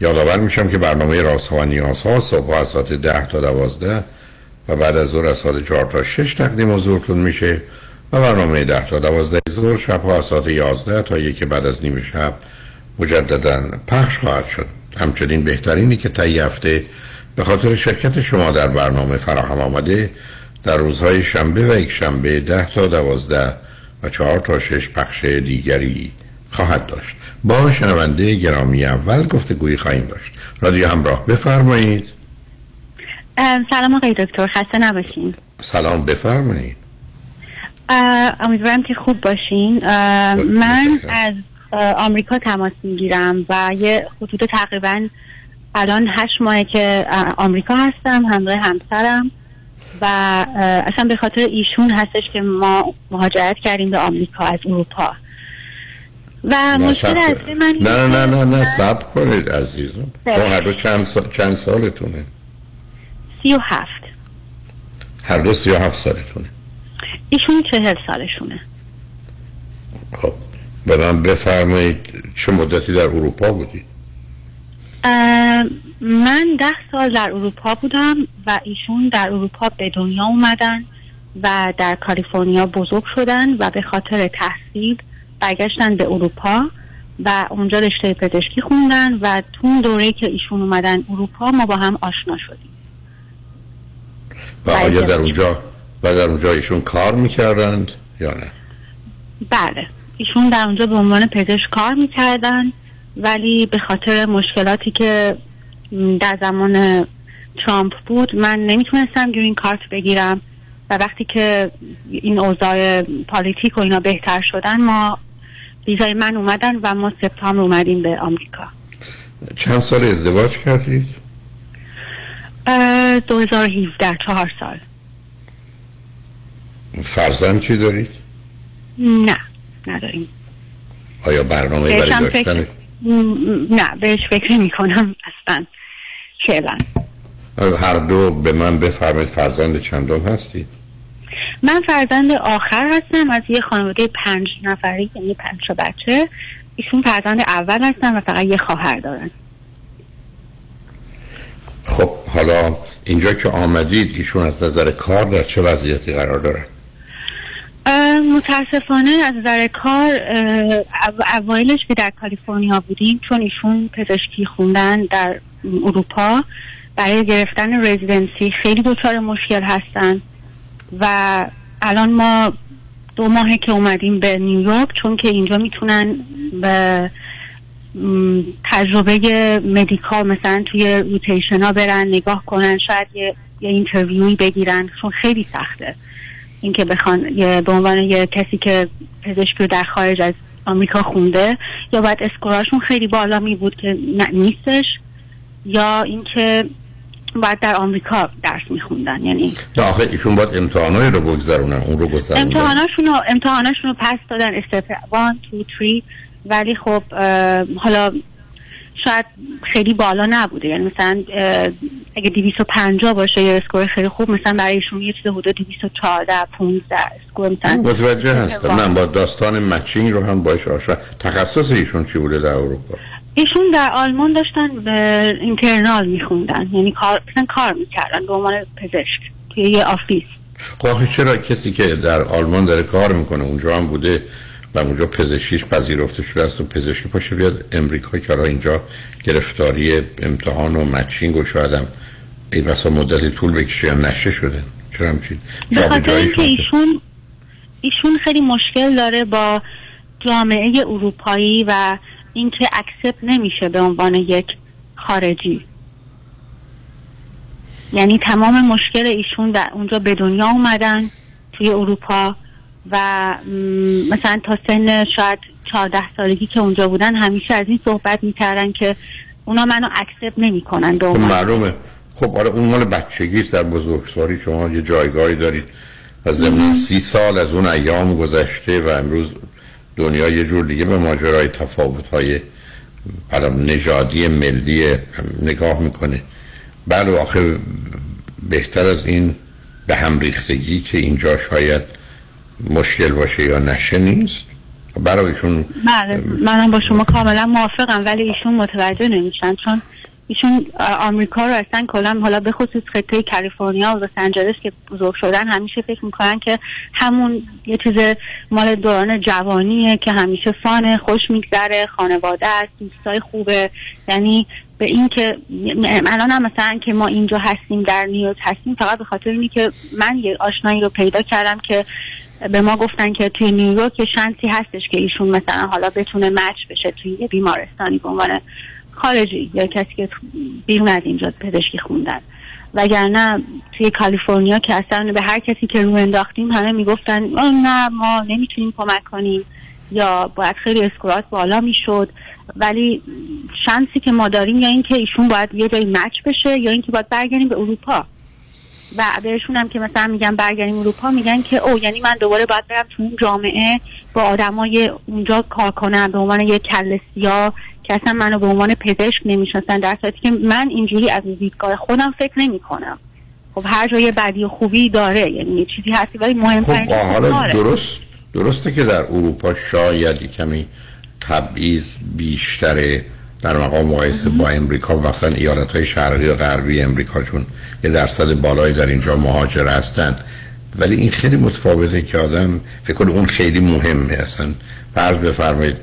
یادآور میشم که برنامه راست ها و نیاز ها صبح از ساعت 10 تا 12 و بعد از ظهر از ساعت 4 تا 6 تقدیم حضورتون میشه و برنامه 10 تا 12 ظهر شب ها از ساعت 11 تا یک بعد از نیم شب مجددا پخش خواهد شد. همچنین بهترینی که طی هفته به خاطر شرکت شما در برنامه فراهم آمده در روزهای شنبه و یک شنبه 10 تا 12 و 4 تا 6 پخش دیگری. خواهد داشت. با شنونده گرامی اول گفتگویی خواهیم داشت. رادیو همراه بفرمایید. سلام آقای دکتر خسته نباشین. سلام بفرمایید. امیدوارم که خوب باشین. من از آمریکا تماس می‌گیرم و یه خطوط تقریبا الان هشت ماهه که آمریکا هستم همراه همسرم و اصلا به خاطر ایشون هستش که ما مهاجرت کردیم به آمریکا از اروپا. و مشکل اصلی من نه نه نه نه سب کنید عزیزم. شما هر دو چند, سال، چند سالتونه؟ سی و هفت. هر دو سی و هفت سالتونه. ایشون چهل سالشونه. خب به من بفرمایید چه مدتی در اروپا بودید؟ من ده سال در اروپا بودم و ایشون در اروپا به دنیا اومدن و در کالیفرنیا بزرگ شدن و به خاطر تحصیل برگشتن به اروپا و اونجا رشته پزشکی خوندن و تو اون دوره که ایشون اومدن اروپا ما با هم آشنا شدیم. و آیا در اونجا و در اونجا ایشون کار می‌کردند یا نه؟ بله. ایشون در اونجا به عنوان پزشک کار می‌کردن ولی به خاطر مشکلاتی که در زمان ترامپ بود من نمی‌تونستم گرین کارت بگیرم. و وقتی که این اوضاع پالیتیک و اینا بهتر شدن ما ویزای من اومدن و ما سپتامبر اومدیم به آمریکا. چند سال ازدواج کردید؟ 2017 چهار سال. فرزند چی دارید؟ نه نداریم. آیا برنامه برای داشتن؟ فکر... نه بهش فکر می کنم اصلا. فعلا. هر دو به من بفرمایید فرزند چندم هستید؟ من فرزند آخر هستم از یه خانواده پنج نفری یعنی پنج بچه. ایشون فرزند اول هستن و فقط یه خواهر دارن. خب حالا اینجا که آمدید ایشون از نظر کار در چه وضعیتی قرار دارن؟ متاسفانه از نظر کار اوایلش که در کالیفرنیا بودیم چون ایشون پزشکی خوندن در اروپا برای گرفتن رزیدنسی خیلی دچار مشکل هستن. و الان ما دو ماهه که اومدیم به نیویورک چون که اینجا می‌تونن به تجربه مدیکال مثلا توی روتیشن ها برن نگاه کنن شاید یه, یه اینترویوی بگیرن چون خیلی سخته. اینکه بخوان یه به عنوان یه کسی که پزشکی در خارج از آمریکا خونده یا باید اسکوراشون خیلی بالا می بود که نیستش یا اینکه باید در آمریکا درس میخوندن. یعنی آخه ایشون باید امتحانای رو بگذرونن اون رو گذروندن. امتحاناشون رو امتحاناشون رو پس دادن استپ 1 2 3 ولی خب حالا شاید خیلی بالا نبوده. یعنی مثلا اگه 250 باشه یه اسکور خیلی خوب مثلا برای ایشون یه چیز حدود 214 15 score مثلا. متوجه هستم. من با داستان matching رو هم باش آشنا. تخصص ایشون چی بوده در اروپا؟ ایشون در آلمان داشتن به internal میخوندن. یعنی کار کار می‌کردن به عنوان پزشک توی یه office. خب چرا کسی که در آلمان داره کار می‌کنه اونجا هم بوده و اونجا پزشکیش پذیرفته شده است و پزشکی پاشه بیاد امریکا که اینجا گرفتاری امتحان و matching و شاید هم ای بسا مدتی طول بکشه یا نشه شده. چرا همچین به ایشون ایشون خیلی مشکل داره با جامعه اروپایی و اینکه اکسپت نمیشه به عنوان یک خارجی. یعنی تمام مشکل ایشون در اونجا به دنیا اومدن توی اروپا و مثلا تا سن شاید 14 سالگی که اونجا بودن همیشه از این صحبت می‌کردن که اونا منو اکسپت نمی‌کنن خب معلومه. خب آره اون مال بچگی در بزرگسالی. شما یه جایگاهی دارید از زمین سی سال از اون ایام گذشته و امروز دنیا یه جور دیگه به ماجرای تفاوت های نژادی ملی نگاه می‌کنه. بله آخه بهتر از این به هم ریختگی که اینجا شاید مشکل باشه یا نشه نیست. برایشون بله منم با شما کاملا موافقم ولی ایشون متوجه نمیشن چون ایشون آمریکا رو اصلا کلا حالا به خصوص خطه کالیفرنیا و لس آنجلس که بزرگ شدن همیشه فکر می‌کنن که همون یه چیز مال دوران جوانیه که همیشه فانه خوش میگذره خانواده است دوستای خوبه. یعنی به این که الان هم مثلا که ما اینجا هستیم در نیویورک هستیم فقط به خاطر اینی که من یه آشنایی رو پیدا کردم که به ما گفتن که توی نیویورک شانسی هستش که ایشون مثلا حالا بتونه مچ بشه توی یه بیمارستانی به عنوان خارجی یا کسی که بیرون از اینجا پزشکی خوندن. وگرنه توی کالیفرنیا که اصلا به هر کسی که رو انداختیم همه می‌گفتن نه ما نمی‌تونیم کمک کنیم. یا باید خیلی اسکورات بالا می‌شد. ولی شانسی که ما داریم یا اینکه ایشون باید یه جایی مچ بشه یا اینکه باید برگردیم به اروپا. و بهشون هم که مثلا میگن برگردیم اروپا میگن که او یعنی من دوباره باید برم تو اون جامعه با آدمای اونجا کار کنم. به عنوان یه کلسیا که اصلا منو به عنوان پزشک نمی‌شناسن در صورتی که من اینجوری از دیدگاه خودم فکر نمی کنم خب هر جای بدی و خوبی داره یعنی یه چیزی هستی ولی مهمترین خب حالا درست درسته که در اروپا شاید کمی تبعیض بیشتره. در مقام مقایسه با امریکا و مثلا ایالت های شرقی و غربی امریکا چون یه درصد بالایی در اینجا مهاجر هستند ولی این خیلی متفاوته که آدم فکر کنه اون خیلی مهمه. اصلا فرض بفرمایید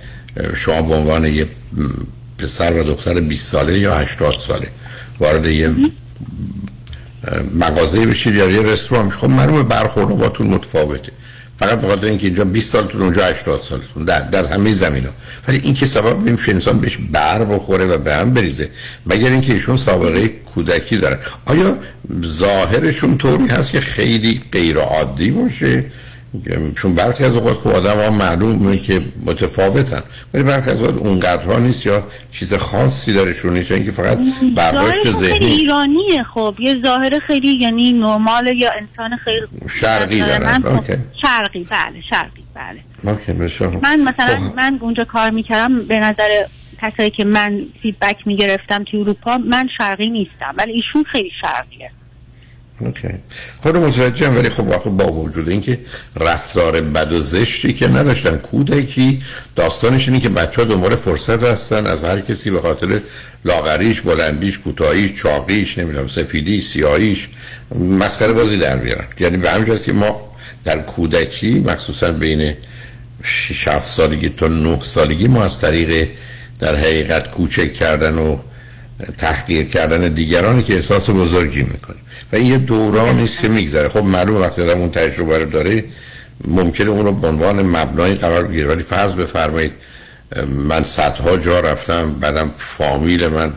شما به عنوان یه پسر و دختر 20 ساله یا 80 ساله وارد یه مغازه بشید یا یه رستوران خب معلومه برخورد باتون متفاوته. فقط بخاطر اینکه اینجا 20 سالتون اونجا 80 سالتون در, در همه زمینا ولی این که سبب نمیشه انسان بهش بر بخوره و به هم بریزه مگر اینکه ایشون سابقه کودکی داره. آیا ظاهرشون طوری هست که خیلی غیر عادی باشه؟ چون برخی از اوقات خب آدم ها معلومه که متفاوتن. ولی برخی از اوقات اونقدرها نیست یا چیز خاصی دارشون نیست اینکه فقط برداشت ذهنی خیلی ایرانیه خب. یه ظاهر خیلی یعنی نرمال یا انسان خیلی شرقی دارن. خب. شرقی بله شرقی بله. اوکی من مثلا خب. من اونجا کار می‌کردم به نظر کسایی که من feedback می‌گرفتم تو اروپا من شرقی نیستم ولی ایشون خیلی شرقیه. okay. خود متوجهم ولی خب واقع با وجود اینکه رفتار بد و زشتی که نداشتن کودکی داستانش اینه که بچه ها دنبال فرصت هستن از هر کسی به خاطر لاغریش بلندیش کوتاهیش چاقیش نمی‌دونم سفیدی سیاهیش مسخره بازی در بیارن. یعنی به همین که ما در کودکی مخصوصا بین 6 7 سالگی تا 9 سالگی ما از طریق در حقیقت کوچک کردن و تحقیر کردن دیگرانی که احساس بزرگی می‌کنیم و این یه دورانی است که میگذره. خب معلوم وقتی آدم اون تجربه رو داره ممکنه اون رو به عنوان مبنای قرار بگیره. ولی فرض بفرمایید من صدها جا رفتم بعدم فامیل من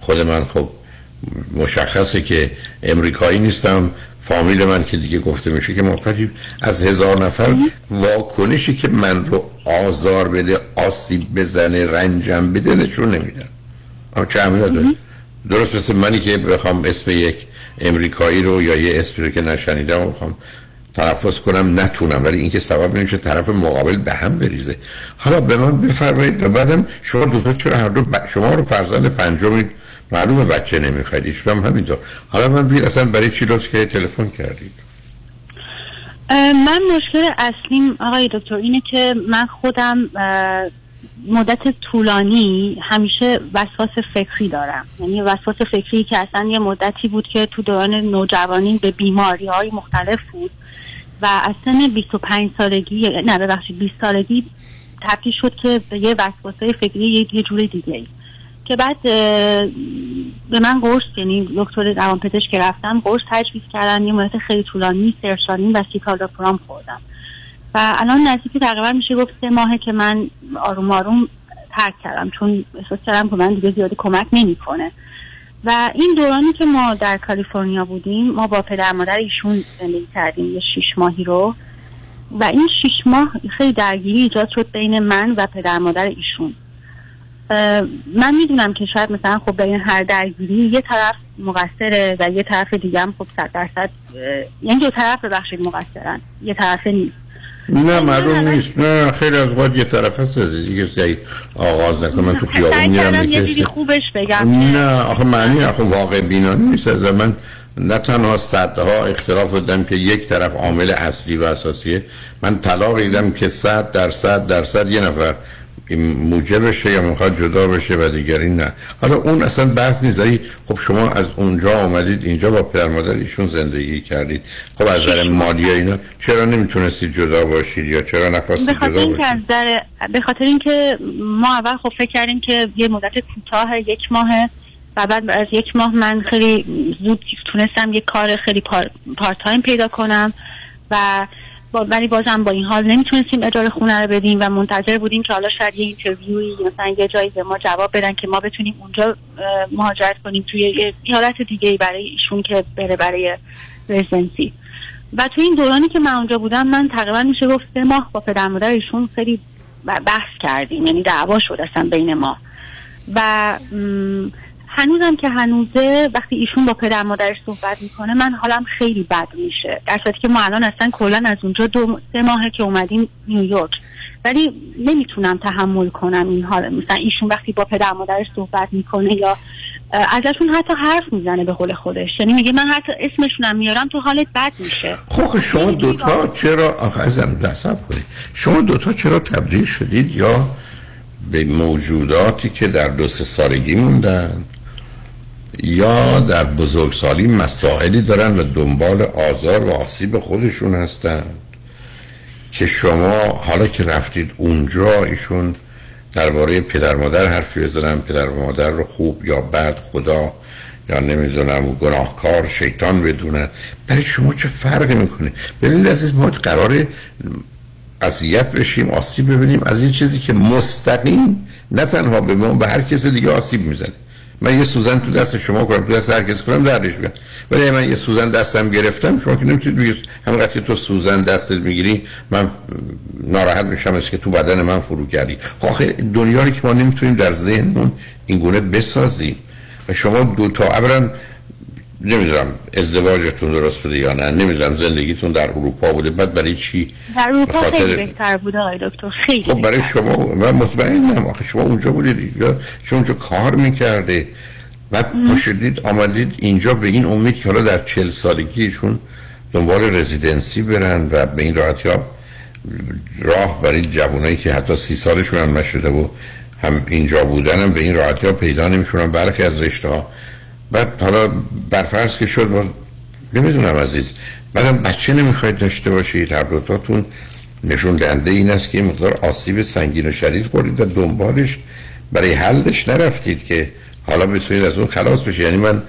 خود من خب مشخصه که امریکایی نیستم فامیل من که دیگه گفته میشه که محتاجی از هزار نفر واکنشی که من رو آزار بده آسیب بزنه رنجم بده نشون نمیدن. چه درست مثل منی که بخوام اسم یک امریکایی رو یا یه اسمی رو که نشنیدم بخوام تلفظ کنم نتونم. ولی اینکه سبب نمیشه طرف مقابل به هم بریزه. حالا به من بفرمایید. و بعدم شما دو تا چرا هر دو شما رو فرزند پنجمید معلومه بچه نمی‌خواید ایشون هم همینطور حالا من بیر اصلا برای چی لطف که تلفن کردید من مشکل اصلیم آقای دکتر اینه که من خودم مدت طولانی همیشه وسواس فکری دارم. یعنی وسواس فکری که اصلا یه مدتی بود که تو دوران نوجوانی به بیماری های مختلف بود و اصلا 25 سالگی نه ببخشید 20 سالگی تبدیل شد که به یه وسواس فکری یه جور دیگه ای که بعد به من قرص یعنی دکتر روان پزشک رفتم قرص تجویز کردن یه مدت خیلی طولانی سرشانین و سیکالداپرام خوردم. و الان نزدیک تقریبا میشه گفت سه ماهه که من آروم آروم ترک کردم چون احساس کردم که من دیگه زیادی کمک نمی‌کنه. و این دورانی که ما در کالیفرنیا بودیم ما با پدر مادر ایشون زندگی کردیم یه شیش ماهی رو. و این شیش ماه خیلی درگیری ایجاد شد بین من و پدر مادر ایشون. من می‌دونم که شاید مثلا خب در این هر درگیری یه طرف مقصره و یه طرف دیگه هم خب صد درصد یعنی دو طرف ببخشید مقصرن یه طرف نیست. نه معلوم نیست. نه خیلی از وقت یه طرف هست از دیگه سعی آغاز نکنم من تو خیابون میرم یه خوبش بگم. نه آخه معنی آخه واقع بینانه نیست. از من نه تنها صدها اختلاف دادم که یک طرف عامل اصلی و اساسیه من طلاق دیدم که صد درصد درصد یه نفر موجب بشه یا می‌خواد جدا بشه و دیگری نه. حالا اون اصلا بحث نیست. خب شما از اونجا آمدید اینجا با پدر مادر ایشون زندگی کردید. خب از نظر مالی اینا چرا نمی‌تونستید جدا باشید یا چرا نخواستید جدا باشید؟ به خاطر اینکه ما اول خب فکر کردیم که یه مدت کوتاه یک ماه و بعد از یک ماه من خیلی زود تونستم یک کار خیلی پار, پارت تایم پیدا کنم و ولی بازم با این حال نمی‌تونستیم اجاره خونه رو بدیم و منتظر بودیم که حالا شاید یه اینترویوی مثلا یه جایی به ما جواب بدن که ما بتونیم اونجا مهاجرت کنیم توی یه حالت دیگه برای ایشون که بره برای رزیدنسی و توی این دورانی که من اونجا بودم من تقریبا میشه گفت سه ماه با پدر مادر ایشون خیلی بحث کردیم یعنی دعوا شد اصلا بین ما. و هنوزم که هنوزه وقتی ایشون با پدر مادرش صحبت می‌کنه من حالم خیلی بد میشه. در صورتی که ما الان اصلا کلا از اونجا دو سه ماهه که اومدیم نیویورک ولی نمی‌تونم تحمل کنم این حال. مثلا ایشون وقتی با پدر مادرش صحبت می‌کنه یا ازشون حتی حرف می‌زنه به قول خودش. یعنی میگه من حتی اسمشونم میارم تو حالت بد میشه. خب شما دوتا چرا آخه ازم دستم کنید شما دوتا چرا تبدیل شدید یا به موجوداتی که در دو سه سالگی موندن؟ یا در بزرگسالی مسائلی دارن و دنبال آزار و آسیب خودشون هستند که شما حالا که رفتید اونجا ایشون درباره پدر مادر حرفی بزنن پدر مادر رو خوب یا بد خدا یا نمی‌دونم گناهکار شیطان بدونن برای شما چه فرقی می‌کنه؟ ببینید عزیز ما قرار اذیت بشیم آسیب ببینیم از این چیزی که مستقیم نه تنها به ما به هر کسی دیگه آسیب می‌زنه. من یه سوزن تو دست شما کنم تو دست هر کس کنم دردش بیاد ولی من یه سوزن دستم گرفتم شما که نمی‌تونید بگید همونقدر تو سوزن دستت می‌گیری من ناراحت میشم از که تو بدن من فرو کردی. خب دنیا که ما نمی‌تونیم در ذهنمون این گونه بسازیم. و شما دو تا اولا نمی‌دونم ازدواجتون درست بوده یا نه نمی‌دونم زندگیتون در اروپا بوده. بعد برای چی؟ در اروپا خاطر... خیلی بهتر بوده آقای دکتر خیلی خب برای شما من مطمئنم. آخه شما اونجا بودید یا شما اونجا کار می‌کرده بعد پاشدید آمدید اینجا به این امید که حالا در چل سالگیشون دنبال رزیدنسی برن و به این راحتی ها راه برای جوانایی که حتی سی سالشون هم نشده و هم اینجا بودن هم به این راحتی ها پیدا نمیشونن. برخی از رشته ها بعد حالا برفرض که شد باز نمی‌دونم عزیز. بعدم بچه نمی‌خواید داشته باشید هر دوتاتون نشون دهنده این است که مقدار آسیب سنگین و شدید خوردید و دنبالش برای حلش نرفتید که حالا بتونید از اون خلاص بشید. یعنی من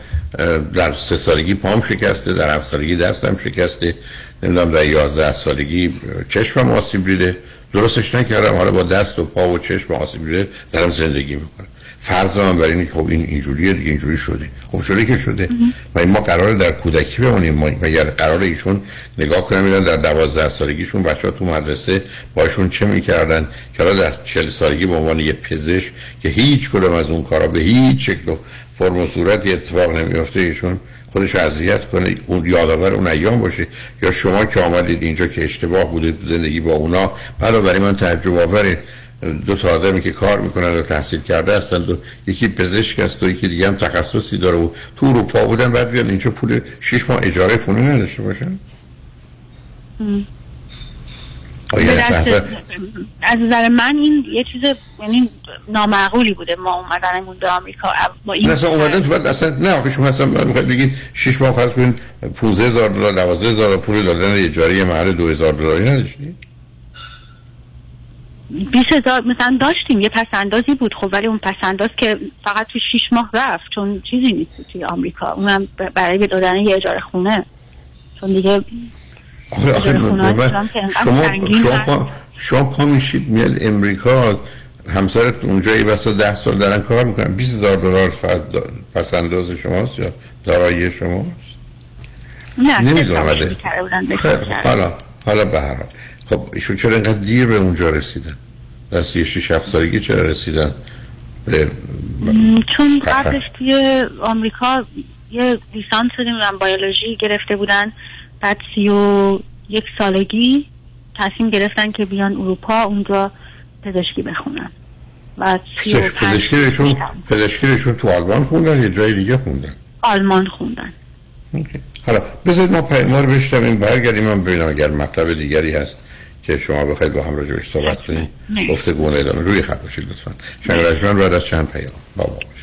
در سه سالگی پام شکسته در هفت سالگی دستم شکسته نمی‌دونم در یازده سالگی چشمم آسیب دیده. درستش نکردم حالا با دست و پا و چشم آسیب دیده دارم زندگی می‌کنم. فرض من برای اینکه خب این اینجوریه دیگه اینجوری شده. خب شده که شده. و ما قرار در کودکی بمونیم. ما اگر قرار ایشون نگاه کنم میرن در دوازده سالگیشون بچه تو مدرسه باشون چه می‌کردن؟ که حالا در چل سالگی به عنوان یه پزشک که هیچ کدوم از اون کارا به هیچ شکل و فرم و صورتی اتفاق نمیافته ایشون خودش اذیت کنه. اون یادآور اون ایام باشه. یا شما که آمدید اینجا که اشتباه بوده زندگی با اونا. برای من تعجب آوره. دو تا آدمی که کار می‌کنن و تحصیل کرده هستند و یکی پزشک است و یکی دیگه هم تخصصی داره و تو اروپا بودن بعد بیان اینجا پول شش ماه اجاره خونه نداشته باشن؟ از نظر من این یه چیز یعنی نامعقولی بوده ما اومدنمون به آمریکا. با این اصلا اومدن تو بعد اصلا نه آخه شما اصلا می‌خواید بگید 6 ماه فرض کنید 15000 دلار 12000 پول دادن اجاره محل 2000 دلاری نداشتید بیس هزار مثلا داشتیم یه پسندازی بود خب ولی اون پسنداز که فقط تو شیش ماه رفت چون چیزی نیست توی آمریکا. اونم برای دادن یه اجاره خونه. چون دیگه آخه آخه شما شما شما پا میشید میاد امریکا همسرت اونجا یه بسا ده سال دارن کار می‌کنن. 20 هزار دلار پس انداز شماست یا دارایی شماست؟ نه نمی‌دونم حالا حالا به هر حال. خب ایشون چرا اینقدر دیر به اونجا رسیدن؟ در سی شیش هفت سالگی چرا رسیدن چون قبلش توی آمریکا یه لیسانس نمی‌دونم بیولوژی گرفته بودن. بعد سی و یک سالگی تصمیم گرفتن که بیان اروپا اونجا پزشکی بخونن. و پزشکیشون پزشکیشون تو آلمان خوندن یا جای دیگه خوندن؟ آلمان خوندن. حالا بذارید ما پیما رو بشتم برگردیم من ببینم اگر مطلب دیگری هست. که شما بخواید با هم راجبش صحبت کنید گونه ادامه روی خط باشید لطفا. شنگ بعد از چند پیام با ما باشید.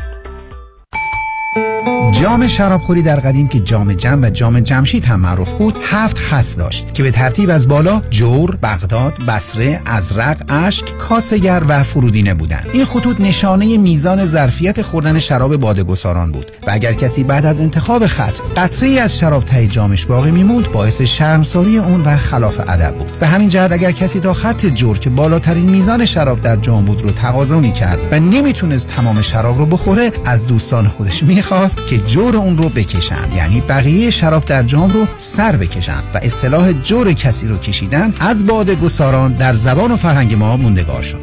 Música جام شرابخوری در قدیم که جام جم و جام جمشید هم معروف بود هفت خط داشت که به ترتیب از بالا جور، بغداد، بصره، ازرق، اشک، کاسگر و فرودینه بودند. این خطوط نشانه میزان ظرفیت خوردن شراب بادگساران بود و اگر کسی بعد از انتخاب خط قطره ای از شراب ته جامش باقی میموند باعث شرمساری اون و خلاف ادب بود. به همین جهت اگر کسی تا خط جور که بالاترین میزان شراب در جام بود رو تقاضا کرد و نمی‌تونست تمام شراب رو بخوره از دوستان خودش می‌خواست که جور اون رو بکشند. یعنی بقیه شراب در جام رو سر بکشند و اصطلاح جور کسی رو کشیدن از باده گساران در زبان و فرهنگ ما موندگار شد.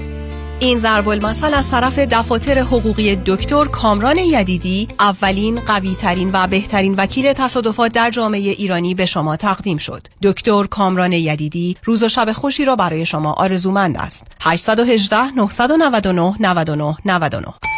این ضرب المثل از طرف دفاتر حقوقی دکتر کامران یدیدی اولین قوی ترین و بهترین وکیل تصادفات در جامعه ایرانی به شما تقدیم شد. دکتر کامران یدیدی روز و شب خوشی را برای شما آرزومند است. 818 999 99 99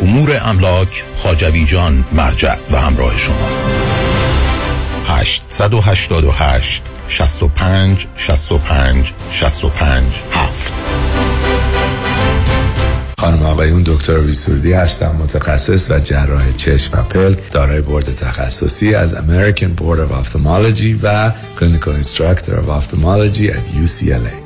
امور املاک خاجوی جان مرجع و همراه شماست. 888 65 65 65 7 خانم آقایون دکتر ویسوردی هستم متخصص و جراح چشم و پلک دارای بورد تخصصی از American Board of Ophthalmology و Clinical Instructor of Ophthalmology at UCLA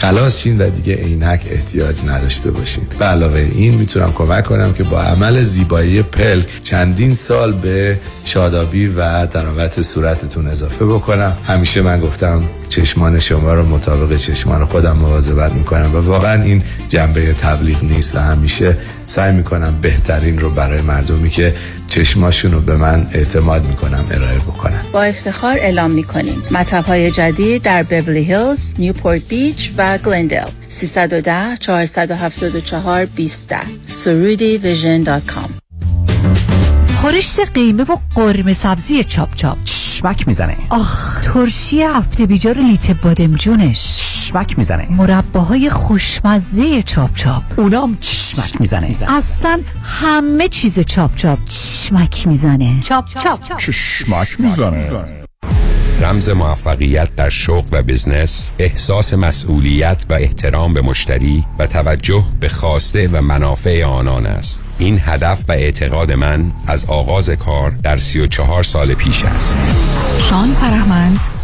خلاص شین و دیگه عینک احتیاج نداشته باشین. به علاوه این می‌تونم کمک کنم که با عمل زیبایی پلک چندین سال به شادابی و تراوت صورتتون اضافه بکنم. همیشه من گفتم چشمان شما رو مطابق چشمان خودم مواظبت می‌کنم و واقعا این جنبه تبلیغ نیست و همیشه سعی می‌کنم بهترین رو برای مردمی که چشماشون رو به من اعتماد می‌کنم ارائه بکنم با افتخار اعلام می‌کنیم. مطب های جدید در بورلی هیلز، نیوپورت بیچ و گلندل 310 474 20 سرودی Vision dot com. خورشت قیمه و قرمه سبزی چاپ چاپ. چشمک می‌زنه. آخ ترشی هفت بیجار لیته بادمجونش. چشمک می‌زنه. مرباهای خوشمزه چاپ چاپ. اونام چشمک می‌زنه. اصلا همه چیز چاپ چاپ چشمک می‌زنه. چاپ چاپ. چشمک می‌زنه. رمز موفقیت در شغل و بزنس احساس مسئولیت و احترام به مشتری و توجه به خواسته و منافع آنان است. این هدف و اعتقاد من از آغاز کار در 34 سال پیش است. شان فرهمند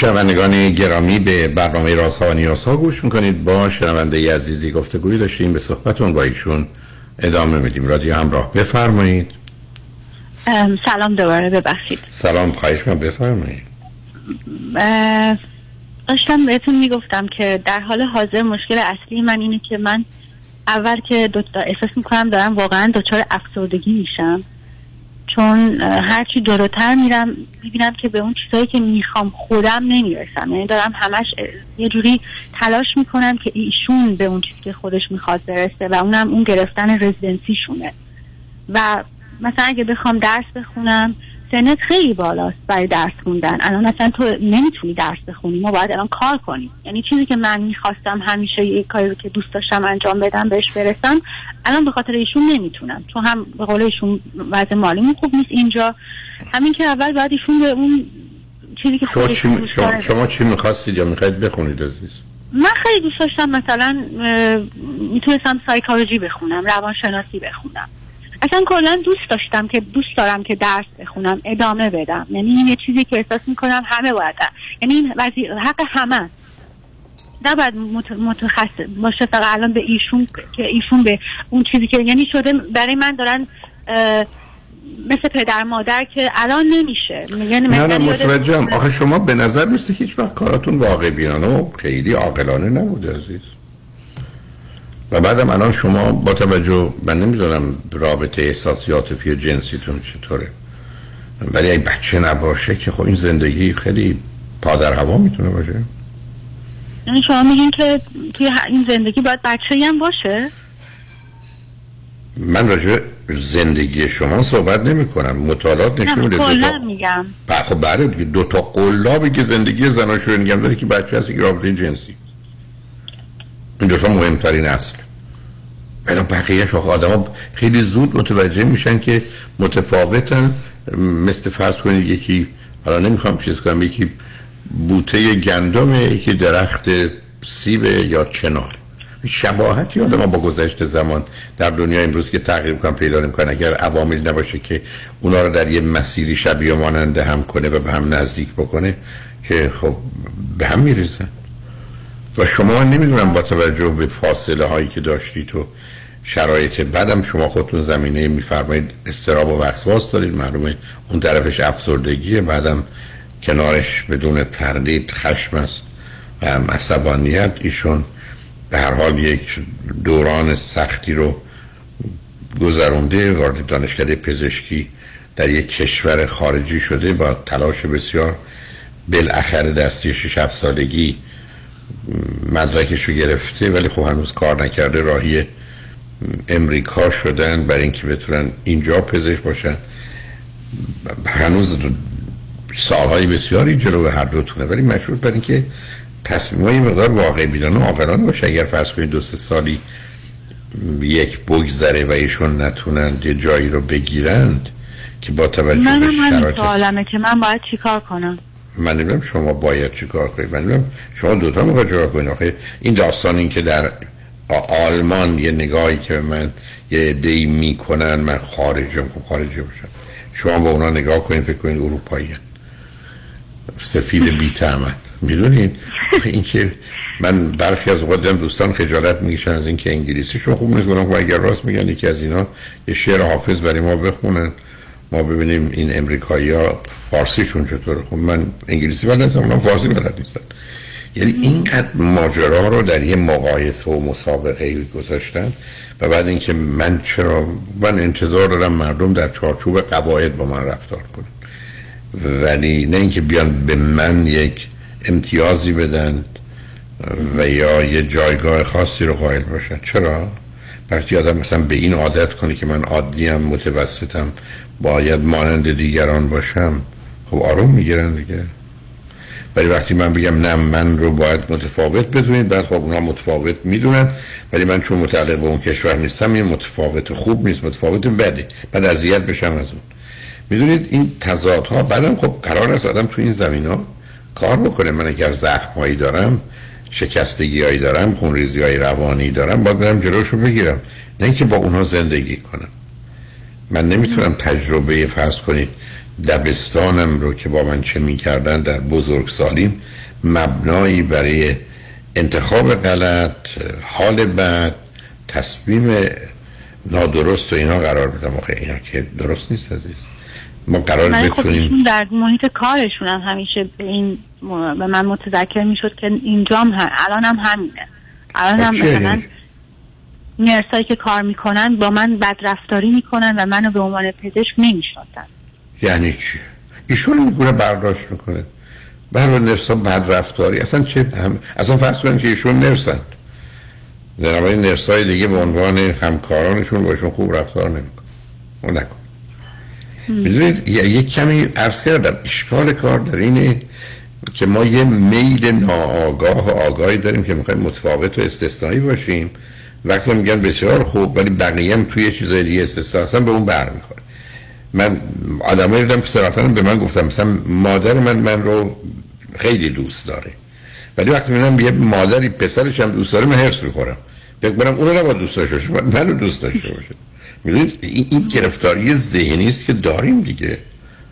شنوندگان گرامی به برنامه رازها و نیازها گوش می‌کنید. با شنونده عزیزی گفتگوی داشتیم. به صحبتون با ایشون ادامه میدیم. رادیو همراه بفرمایید. ام، سلام دوباره ببخشید. سلام خواهش من بفرمایید. داشتم بهتون می‌گفتم که در حال حاضر مشکل اصلی من اینه که من اول که دو احساس می‌کنم دارم واقعا دچار افسردگی میشم. چون هرچی جلوتر میرم می‌بینم که به اون چیزایی که می‌خوام خودم نمی‌رسم. یعنی دارم همش یه جوری تلاش می‌کنم که ایشون به اون چیزی که خودش می‌خواد برسه و اونم اون گرفتن رزیدنسیشونه. و مثلا اگه بخوام درس بخونم سنت خیلی بالاست برای درس خوندن. الان اصلا تو نمی‌تونی درس بخونی. ما باید الان کار کنیم. یعنی چیزی که من می‌خواستم همیشه یه کاری رو که دوست داشتم انجام بدم بهش برسم الان به خاطر ایشون نمی‌تونم. چون هم به قول ایشون وضع مالیمون خوب نیست اینجا. همین که اول باید ایشون به اون چیزی که شما چی, شما, شما چی می‌خواستید یا می‌خواید بخونید عزیز؟ من خیلی دوست داشتم مثلا می‌تونستم سایکولوژی بخونم روانشناسی بخونم. اصلا کلا دوست داشتم که دوست دارم که درس بخونم ادامه بدم یعنی این یه چیزی که احساس می‌کنم همه باید یعنی این. حق همه. نباید مت- متخصص باشه فقط الان به ایشون که ایشون به اون چیزی که یعنی شده برای من دارن مثل پدر مادر که الان نمیشه یعنی نه نه متوجهم آخه شما به نظر مثل هیچ وقت کاراتون واقع بینانه و خیلی عاقلانه نبوده عزیز و بعدم الان شما با توجه من نمی‌دونم رابطه احساسی عاطفی و جنسیتون چطوره. ولی اگه بچه نباشه که خب این زندگی خیلی پادر هوا می‌تونه باشه. یعنی شما میگین که توی این زندگی باید بچه هم باشه؟ من راجع زندگی شما صحبت نمی کنم مطالعات نشون میده دو تا میگم. خب بله دو تا قلابی که زندگی زناشویی نگم داره که بچه هست که رابطه جنسی. این دو تا مهمترین اصل. بنا بقیه شاخ آدم خیلی زود متوجه میشن که متفاوتن. مثل فرض کنید یکی حالا نمی‌خوام چیز کنم یکی بوته گندم یکی درخت سیب یا چنار. شباهتی آدم با گذشت زمان در دنیا امروز که تغییر کنن پیدا نمی‌کنن. اگر عواملی نباشه که اونا رو در یه مسیری شبیه ماننده هم کنه و به هم نزدیک بکنه که خب به هم میریزن. و شما نمی‌دونم با توجه به فاصله هایی که داشتی تو شرایط بعدم شما خودتون زمینه میفرمایید استراب و وسواس دارید معلومه اون طرفش افسردگیه بعدم کنارش بدون تردید خشم است و عصبانیت. ایشون به هر حال یک دوران سختی رو گذرونده وارد دانشکده پزشکی در یک کشور خارجی شده با تلاش بسیار بالاخره در 36 7 سالگی مدرکش رو گرفته ولی خب هنوز کار نکرده. راهی امریکا شدن برای اینکه بتونن اینجا پزشک باشن. هنوز سالهای بسیاری جلو هر دوتونه ولی مشروط بر اینکه تصمیم های مقدار واقع بیدانه و عاقلانه باشه. اگر فرض کنید دو سه سالی یک بگذره و ایشون نتونند یه جایی رو بگیرند که با توجه به شرایط سوالمه که من باید چیکار کنم؟ من نمی‌دونم شما باید چی کار کنید. من نمی‌دونم شما دوتا می‌خواید چیکار کنید؟ آخه این داستان این که در آلمان یه نگاهی که من یه عده‌ای می‌کنن من خارجم خب خارجی باشم. شما با اونا نگاه کنید فکر کنید اروپایی سفید بی می‌دونید؟ آخه این که من برخی از دیدم دوستان خجالت می‌کشن از اینکه انگلیسی. شما خوب نیست گفتم خب اگر راست میگن یکی از اینا یه شعر حافظ برای ما بخونن. ما ببینیم این امریکایی ها فارسیشون چطوره. خب من انگلیسی بلد نیستم اونا فارسی بلد نیستن یعنی اینقدر ماجرا رو در یه مقایسه و مسابقه گذاشتن و بعد اینکه من چرا من انتظار دارم مردم در چارچوب قواعد با من رفتار کنن. ولی نه اینکه بیان به من یک امتیازی بدن و یا یه جایگاه خاصی رو قائل باشن. چرا؟ وقتی آدم مثلا به این عادت کنه که من عادیم متوسطم باید مانند دیگران باشم. خب آروم می‌گیرن دیگه. ولی وقتی من بگم نه من رو باید متفاوت بدونید بعد خب اونا متفاوت می‌دونن. ولی من چون متعلق به اون کشور نیستم این متفاوت خوب نیست متفاوت بده. بعد اذیت بشم از اون. می‌دونید این تضادها بعدم خب قرار است آدم تو این زمین ها کار بکنه. من اگر زخم هایی دارم شکستگی هایی دارم خونریزی های روانی دارم باید برم جلوشو بگیرم. نه اینکه با اونها زندگی کنم. من نمی‌تونم تجربه فرض کنید دبستانم رو که با من چه می‌کردن در بزرگسالیم مبنایی برای انتخاب غلط حال بد تصمیم نادرست و اینا قرار بدم. آخه اینا که درست نیست عزیز. ما قرار خب بتونیم در محیط کارشون هم همیشه به این به من متذکر می‌شد که اینجا هم, الان هم همینه. الان هم خب مثلا؟ نرسایی که کار می‌کنن با من بدرفتاری می‌کنن و منو به عنوان پزشک نمی‌شناسن. یعنی چی؟ ایشون میگونه برداشت می‌کنه. برای نرسا بد رفتاری اصلا چه هم... اصلا فرض کنید که ایشون نرسند. در نمای نرسای دیگه به عنوان همکارانشون باشون خوب رفتار نمیکن اون نکن. می‌دونید یک کمی عرض کردم اشکال کار در اینه که ما یه میل ناآگاه و آگاهی داریم که می‌خوایم متفاوت و استثنایی باشیم. وقتی میگن بسیار خوب ولی بقیه هم توی چیزای دیگه استثنا به اون برمیخوره. من آدمایی دیدم که صراحتاً به من گفتم مثلا مادر من من رو خیلی دوست داره. ولی وقتی می‌بینم یه مادری پسرش هم دوست داره من حرص می‌خورم. فکر کنم اون رو نباید دوست داشته باشه منو دوست داشته باشه می‌دونید این, این گرفتاری ذهنی است که داریم دیگه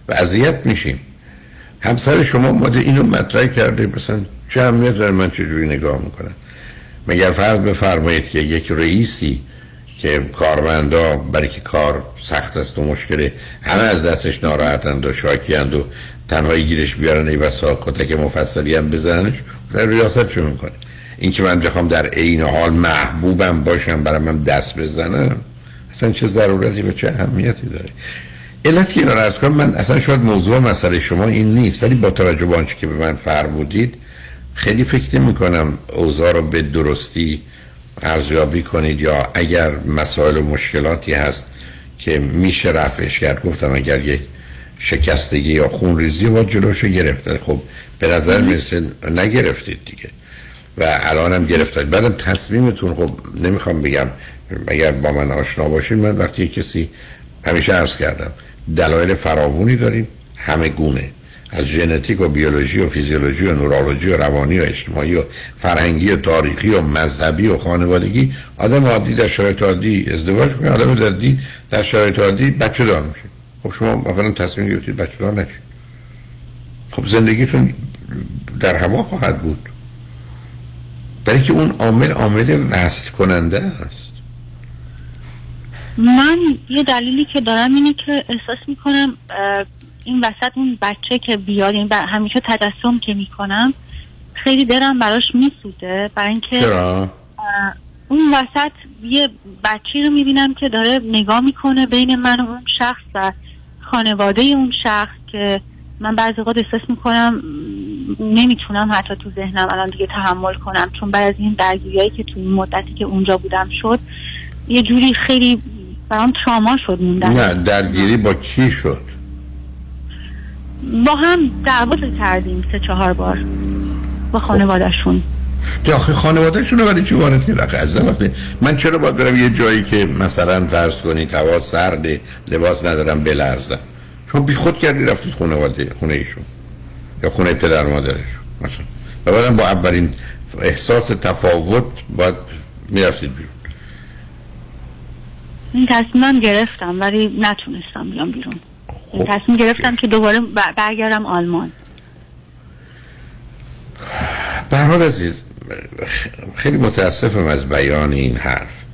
و اذیت میشیم. همسر شما ماده اینو مطرح کرده مثلا چه اهمیت داره من چجوری نگاه می‌کنم؟ مگر فرض بفرمایید که یک رئیسی که کارمندا برای که کار سخت است و مشکله همه از دستش ناراحتند و شاکیند و تنهایی گیرش بیارن ای بسا کتک مفصلی هم بزننش در ریاست چون می‌کنه این که من بخوام در عین حال محبوبم باشم برای من دست بزنم اصلا چه ضرورتی و چه اهمیتی داره؟ علت که اینا رو کنم من اصلا شاید موضوع مسئله شما این نیست ولی با توجه به آنچه که به من فرمودید خیلی فکر نمی کنم اوضاع رو به درستی ارزیابی کنید یا اگر مسائل و مشکلاتی هست که میشه رفعش کرد گفتم اگر یک شکستگی یا خونریزی با جلوشو گرفته خب به نظر می‌رسه نگرفتید دیگه و الان هم گرفتید بعدم تصمیمتون خب نمی‌خوام بگم اگر با من آشنا باشید من وقتی کسی همیشه عرض کردم دلایل فراوانی داریم همه گونه. از ژنتیک و بیولوژی و فیزیولوژی و نورولوژی و روانی و اجتماعی و فرهنگی و تاریخی و مذهبی و خانوادگی آدم عادی در شرایط عادی ازدواج کنه آدم عادی در شرایط عادی بچه دار میشه. خب شما مثلا تصمیم گرفتید بچه دار نشید. خب زندگیتون در هوا خواهد بود. برای که اون عامل عامل وصل کننده است. من یه دلیلی که دارم اینه که احساس می‌کنم این وسط اون بچه که بیاد این همیشه تجسم که می‌کنم خیلی دلم براش میسوزه. برای اینکه اون وسط یه بچه رو می‌بینم که داره نگاه می‌کنه بین من و اون شخص و خانواده اون شخص که من بعضی اوقات احساس می‌کنم نمی‌تونم حتی تو ذهنم الان دیگه تحمل کنم. چون بعد از این درگیریایی که تو این مدتی که اونجا بودم شد یه جوری خیلی برام تراما شد موندن نه درگیری با کی شد؟ با هم دعوا کردیم سه چهار بار با خانوادهشون. که آخه خانوادهشون رو برای چی وارد کرد آخه وقتی من چرا باید برم یه جایی که مثلا فرض کنید هوا سرده لباس ندارم بلرزم؟ چون بی خود کردی رفتید خانواده خونه ایشون. یا خونه پدر مادرشون مثلا. و بعدم با اولین احساس تفاوت باید می‌رفتید بیرون. این تصمیمم گرفتم ولی نتونستم بیام بیرون. این تصمیم گرفتم که دوباره بر- برگردم آلمان. به هر حال عزیز خیلی متاسفم از بیان این حرف.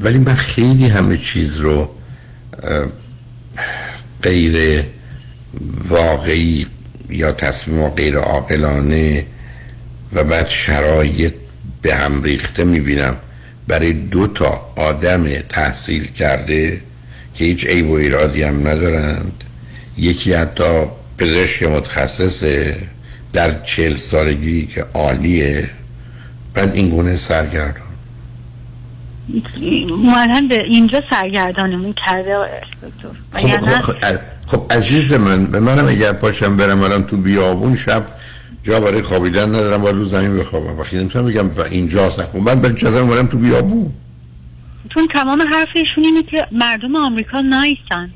ولی من خیلی همه چیز رو غیر واقعی یا تصمیم غیر عاقلانه و بعد شرایط به هم ریخته می‌بینم. برای دو تا آدم تحصیل کرده که هیچ عیب و ایرادی هم ندارند. یکی حتی پزشک متخصص در چهل سالگی که عالیه. بعد این گونه سرگردان. معلم به اینجا سرگردانمون کرده خب, خب, خب, خب عزیز من به منم اگر پاشم برم الان تو بیابون شب جا برای خوابیدن ندارم باید رو زمین بخوابم. وقتی نمی‌تونم بگم اینجا سخون من به چه تو بیابون. چون تمام حرفشون اینه که مردم آمریکا نایسن.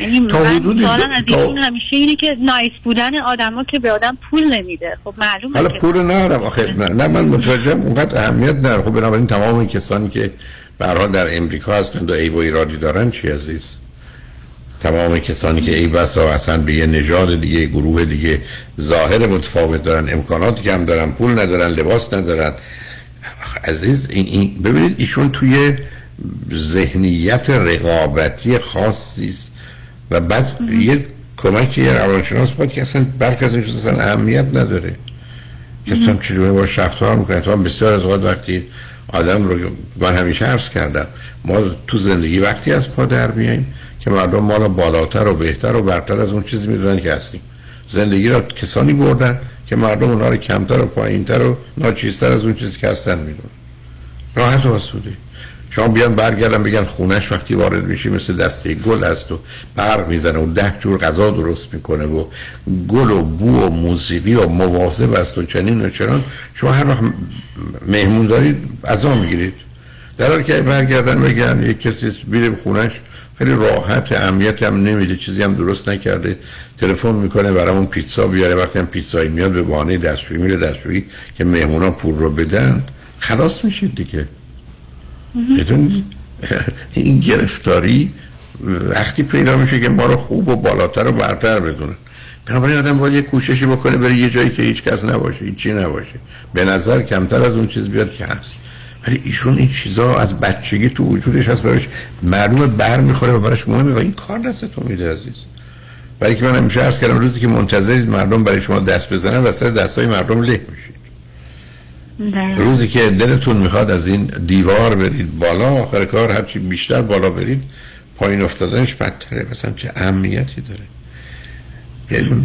یعنی تا حدودی از ایشون همیشه اینه که نایس بودن آدما که به آدم پول نمیده. خب معلومه حالا پول ندارم. آخه نه, نه من متوجهم اونقدر اهمیت نداره. خب بنابراین تمام کسانی که به در امریکا هستند و ایو و ایرادی دارن چی عزیز؟ تمام کسانی که ای بسا اصلا به یه نژاد دیگه گروه دیگه ظاهر متفاوت دارن امکاناتی کم دارن پول ندارن لباس ندارن عزیز این, این ببینید ایشون توی ذهنیت رقابتی خاصی است. و بعد یه کمک یه روانشناس باید که اصلا برک از اصلا اهمیت نداره. که اصلا چجوری با رفتار می‌کنه تو بسیار از اوقات وقتی آدم رو من همیشه عرض کردم ما تو زندگی وقتی از پا در بیایم که مردم ما رو بالاتر و بهتر و برتر از اون چیزی می‌دونن که هستیم. زندگی را کسانی بردن که مردم اونها رو کمتر و پایینتر و ناچیزتر از اون چیزی که هستن می‌دونن. راحت و آسوده. شما بیان برگردن بگن خونش وقتی وارد میشی مثل دسته گل است و برق می‌زنه و ده جور غذا درست می‌کنه و گل و بو و موسیقی و مواظب است و چنین و چنان. شما هر وقت مهمون دارید غذا می‌گیرید. در حالی که برگردن بگن یک کسی بیره خونش خیلی راحت اهمیت هم نمیده چیزی هم درست نکرده. تلفن می‌کنه برامون پیتزا بیاره. وقتی هم پیتزایی میاد به بهانه دستشویی میره. دستشویی که مهمونا پول رو بدن خلاص میشید دیگه. بدون این گرفتاری وقتی پیدا میشه که ما رو خوب و بالاتر و برتر بدونن بنابراین آدم باید یه کوششی بکنه بره یه جایی که هیچ کس نباشه هیچی نباشه. به نظر کمتر از اون چیز بیاد که هست. ولی ایشون این چیزا از بچگی تو وجودش هست براش معلومه بر می‌خوره و براش مهمه و این کار دست تو میده عزیز. برای که من همیشه عرض کردم روزی که منتظرید مردم برای شما دست بزنن و سر دستای مردم له میشید. روزی که دلتون می‌خواد از این دیوار برید بالا آخر کار هرچی بیشتر بالا برید پایین افتادنش بدتره. مثلا چه اهمیتی داره؟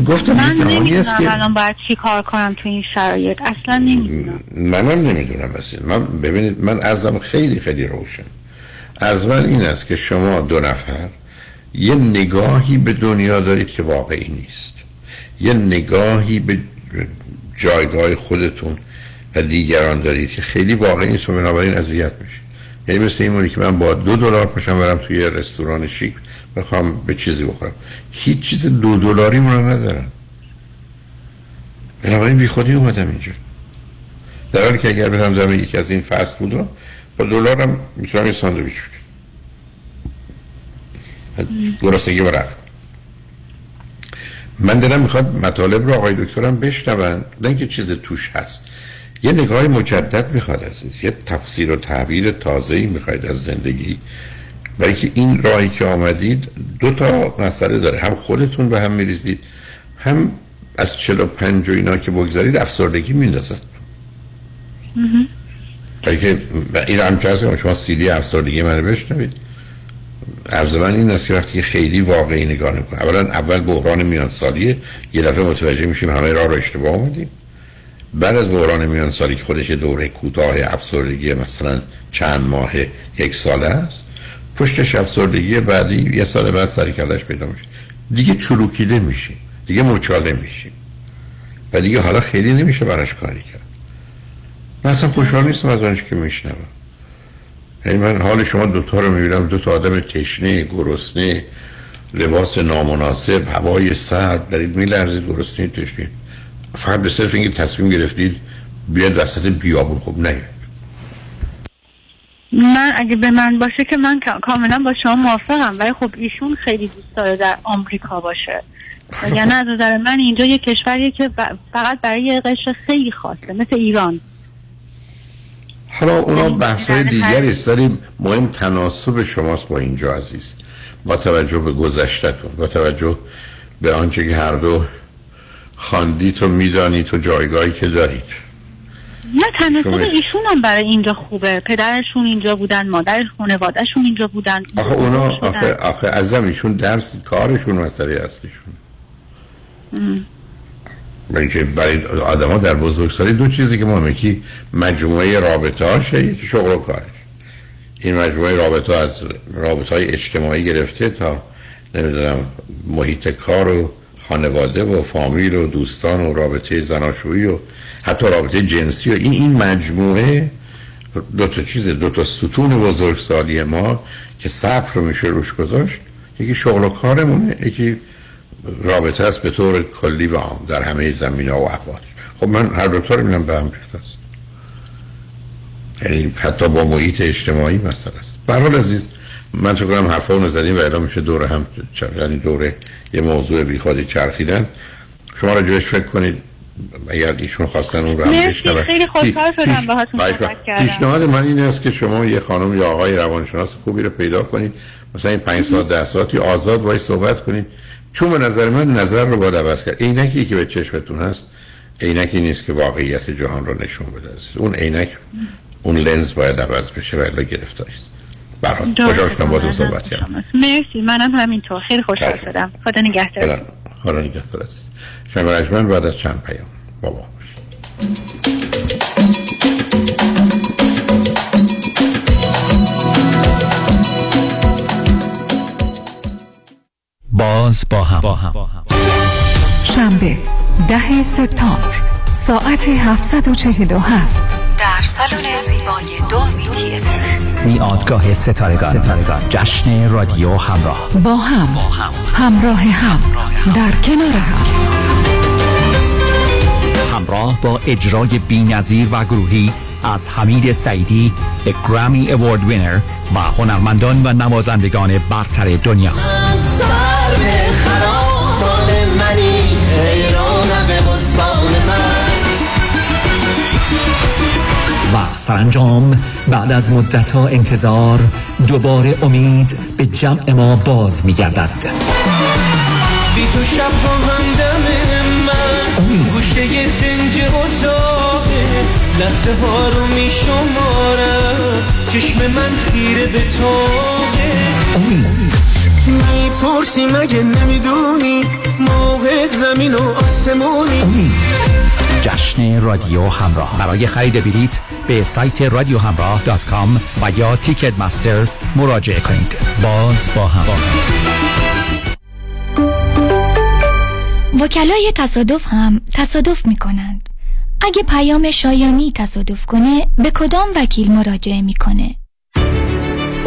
گفتم من نمی‌دونم که الان باید چی کار کنم تو این شرایط. اصلا نمی‌دونم. منم نمی‌دونم اصلا من ببینید من ارزم خیلی خیلی روشن. از من این است که شما دو نفر یه نگاهی به دنیا دارید که واقعی نیست. یه نگاهی به جایگاه خودتون و دیگران دارید که خیلی واقعی نیست و بنابراین اذیت میشه یعنی مثل این که من با دو دلار پاشم برم توی رستوران شیک بخوام به چیزی بخورم. هیچ چیز دو دلاری رو ندارم. بنابراین بی خودی اومدم اینجا. در حالی که اگر برم دارم یکی از این فست بودا با دلارم می‌تونم یه ساندویچ بدم گرسنگی و رفت. من دلم می‌خواد مطالب رو آقای دکترم بشنون نه اینکه چیز توش هست. یه نگاه مجدد می‌خواد عزیز. یه تفسیر و تعبیر تازه‌ای می‌خواید از زندگی برای که این راهی که آمدید دو تا مسئله داره. هم خودتون به هم میریزید هم از 45 و اینا که بگذارید افسردگی میندازد. برای که این هم چه شما سیدی افسردگی منو بشنوید. عرض من این است که وقتی خیلی واقعی نگاه نکنه اولا اول بحران میان سالیه یه دفعه متوجه میشیم همه راه رو اشتباه آمدیم بعد از بحران میان سالی که خودش دوره کوتاه افسردگی مثلا چند ماه یک ساله است. پشتش افسردگی بعدی یه سال بعد سری کلش پیدا میشه. دیگه چروکیده میشی دیگه مچاله میشی و دیگه حالا خیلی نمیشه براش کاری کرد. من اصلا خوشحال نیستم از آنچه که میشنوم. یعنی من حال شما دوتا رو می‌بینم دو تا آدم تشنه گرسنه لباس نامناسب هوای سرد دارید میلرزید گرسنه تشنه. فقط به صرف اینکه تصمیم گرفتید بیاد وسط بیابون. خوب نه. من اگه به من باشه که من کاملا با شما موافقم ولی خب ایشون خیلی دوست داره در آمریکا باشه. یعنی از نظر من اینجا یه کشوریه که فقط برای یه قشر خیلی خاصه مثل ایران. حالا اونا بحث های دیگری داریم مهم تناسب شماست با اینجا عزیز. با توجه به گذشتتون با توجه به آنچه که هر دو خاندی تو میدانی تو جایگاهی که دارید. نه تناسب شما- ایشون هم برای اینجا خوبه. پدرشون اینجا بودن مادر خانوادهشون اینجا بودن. آخه اونا. آخه آخه عزیزم ایشون درس کارشون مسئله اصلیشون. برای اینکه برای آدما در بزرگسالی دو چیزی که مهمه که مجموعه رابطه هاشه یکی شغل و کارش. این مجموعه رابطه از رابطه های اجتماعی گرفته تا نمی‌دونم محیط کار و خانواده و فامیل و دوستان و رابطه زناشویی و حتی رابطه جنسی و این این مجموعه دو تا چیز دو تا ستون بزرگسالی ما که صبر رو میشه روش گذاشت. یکی شغل و کارمونه یکی رابطه است به طور کلی و عام در همه زمین ها و احوال. خب من هر دو تا رو به هم ریخته است. یعنی حتی با محیط اجتماعی مسئله است. به حال عزیز من فکر کنم حرفا رو زدیم و الان میشه دوره هم یعنی دوره یه موضوع بیخودی چرخیدن شما راجبش فکر کنید اگر ایشون خواستن اون رو هم بشنون. خیلی خوشحال شدم باهاتون صحبت. کردم. پیشنهاد من این است که شما یه خانم یا آقای روانشناس خوبی رو پیدا کنید مثلا این پنج ساعت ده ساعتی آزاد باید صحبت کنید چون به نظر من نظر رو باید عوض کرد عینکی که به چشمتون هست عینکی نیست که واقعیت جهان رو نشون بده. اون عینک اون لنز باید عوض بشه و الا برای خوشحال شدم با تو صحبت کردم. مرسی منم همینطور. خیلی خوشحال خیلی. شدم. خدا نگهدار. خدا خدا نگهدار عزیز. شنگ رجمن بعد از چند پیام. بابا باز با هم. شنبه ده سپتامبر ساعت 747 در سالن زیبای دولمی تیتر میادگاه ستارگان جشن رادیو همراه. با هم همراه هم در کنار هم. همراه با اجرای بینظیر و گروهی از حمید سعیدی گرامی اوارد وینر و هنرمندان و نوازندگان برتر دنیا. سرانجام بعد از مدتها انتظار دوباره امید به جمع ما باز میگردد. بی تو شب با همدم من گوشه دنج اتاقه لحظه ها رو می شمارم چشم من خیره به تاقه. می‌پرسی مگه نمی‌دونی موقع زمین و آسمونی؟ جشن رادیو همراه. برای خرید بلیت به سایت رادیو همراه dot com و یا Ticketmaster مراجعه کنید باز با هم وکلای تصادف هم تصادف می کنند. اگه پیام شایانی تصادف کنه به کدام وکیل مراجعه می‌کنه؟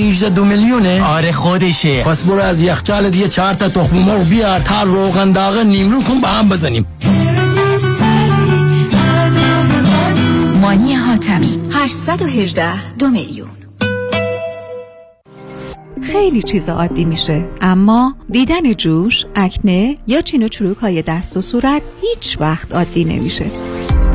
818 دو میلیونه؟ آره خودشه. پس برو از یخچالت یه چهار تا تخم مرغ بیار تا روغن داغ نیمرو کن با هم بزنیم. مانی حاتمی 818 دو میلیون. خیلی چیزا عادی میشه اما دیدن جوش، اکنه یا چین و چروک های دست و صورت هیچ وقت عادی نمیشه.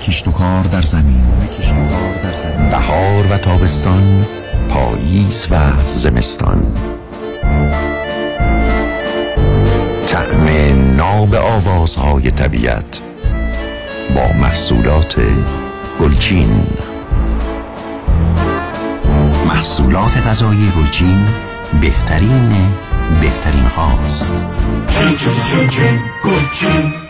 کشت و کار در زمین. بهار و تابستان پاییز و زمستان. طعم ناب آوازهای طبیعت با محصولات گلچین. محصولات غذایی گلچین بهترین بهترین هاست. چین چین چین چین گلچین.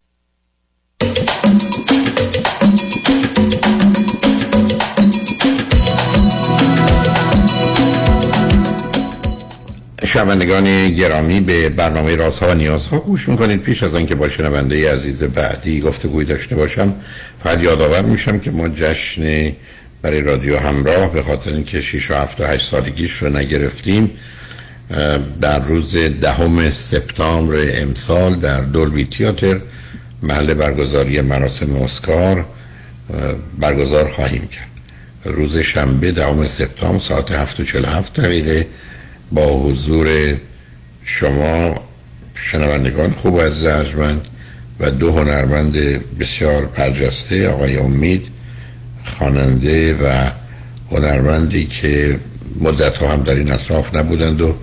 شنوندگان گرامی به برنامه رازها و نیازها گوش می‌کنید. پیش از آنکه با شنونده عزیز بعدی گفتگوی داشته باشم فقط یادآور میشم که ما جشن برای رادیو همراه به خاطر اینکه 6 و 7 و 8 سالگیش رو نگرفتیم در روز دهم سپتامبر امسال در دولبی تیاتر محل برگزاری مراسم اسکار برگزار خواهیم کرد. روز شنبه دهم سپتامبر ساعت 7:47 دقیقه با حضور شما شنوندگان خوب از ارجمند و دو هنرمند بسیار برجسته آقای امید خواننده و هنرمندی که مدت ها هم در این اطراف نبودند و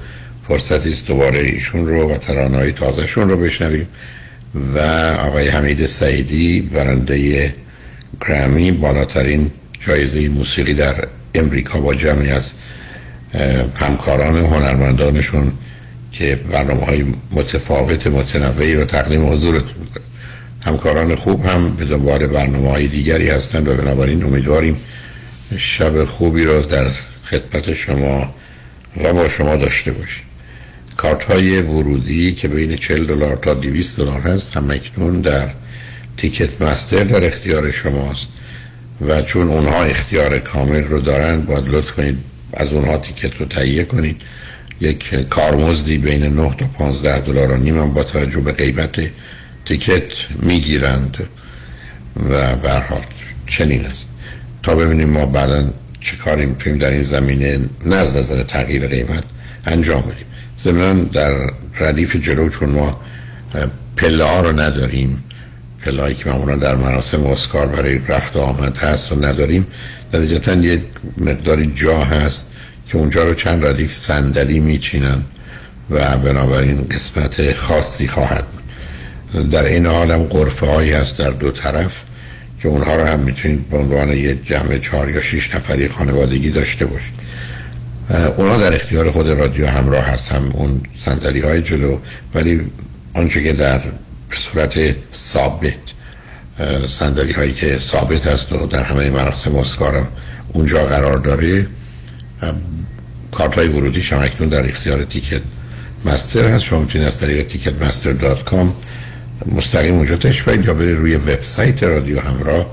فرصتی است دوباره ایشون رو و ترانه‌های تازهشون رو بشنویم و آقای حمید سعیدی برنده گرمی بالاترین جایزه موسیقی در امریکا با جمعی از همکاران هنرمندانشون که برنامه های متفاوت متنوعی رو تقدیم حضورتون می‌کنه همکاران خوب هم به دنبال برنامه های دیگری هستند و بنابراین امیدواریم شب خوبی رو در خدمت شما و با شما داشته باشیم. کارت های ورودی که بین 40 دلار تا 200 دلار هست هم اکنون در تیکت مستر در اختیار شماست و چون اونها اختیار کامل رو دارن باید لطف کنید از اونها تیکت رو تهیه کنید. یک کارمزدی بین 9 تا 15 دلار و نیم با توجه به قیمت تیکت می‌گیرند و به چنین است. تا ببینیم ما بعدا چه کاری می‌تونیم در این زمینه نه از نظر تغییر قیمت انجام بدیم. ضمنا در ردیف جلو چون ما پله ها رو نداریم پلهایی که معمولا در مراسم اسکار برای رفت آمد هست و نداریم نتیجتا یک مقداری جا هست که اونجا رو چند ردیف صندلی میچینن و بنابراین قسمت خاصی خواهد بود. در این حال هم قرفه هایی هست در دو طرف که اونها رو هم می‌تونید به عنوان یه جمع چهار یا شیش نفری خانوادگی داشته باشید. اونا در اختیار خود رادیو همراه هست هم اون صندلی های جلو ولی آنچه که در صورت ثابت صندلی هایی که ثابت هست و در همه مراسم اسکارم اونجا قرار داره. کارت های ورودی هم اکنون در اختیار Ticketmaster هست. شما می‌تونید از طریق Ticketmaster dot com مستقیم اونجا تشریف برید یا برید روی وبسایت رادیو همراه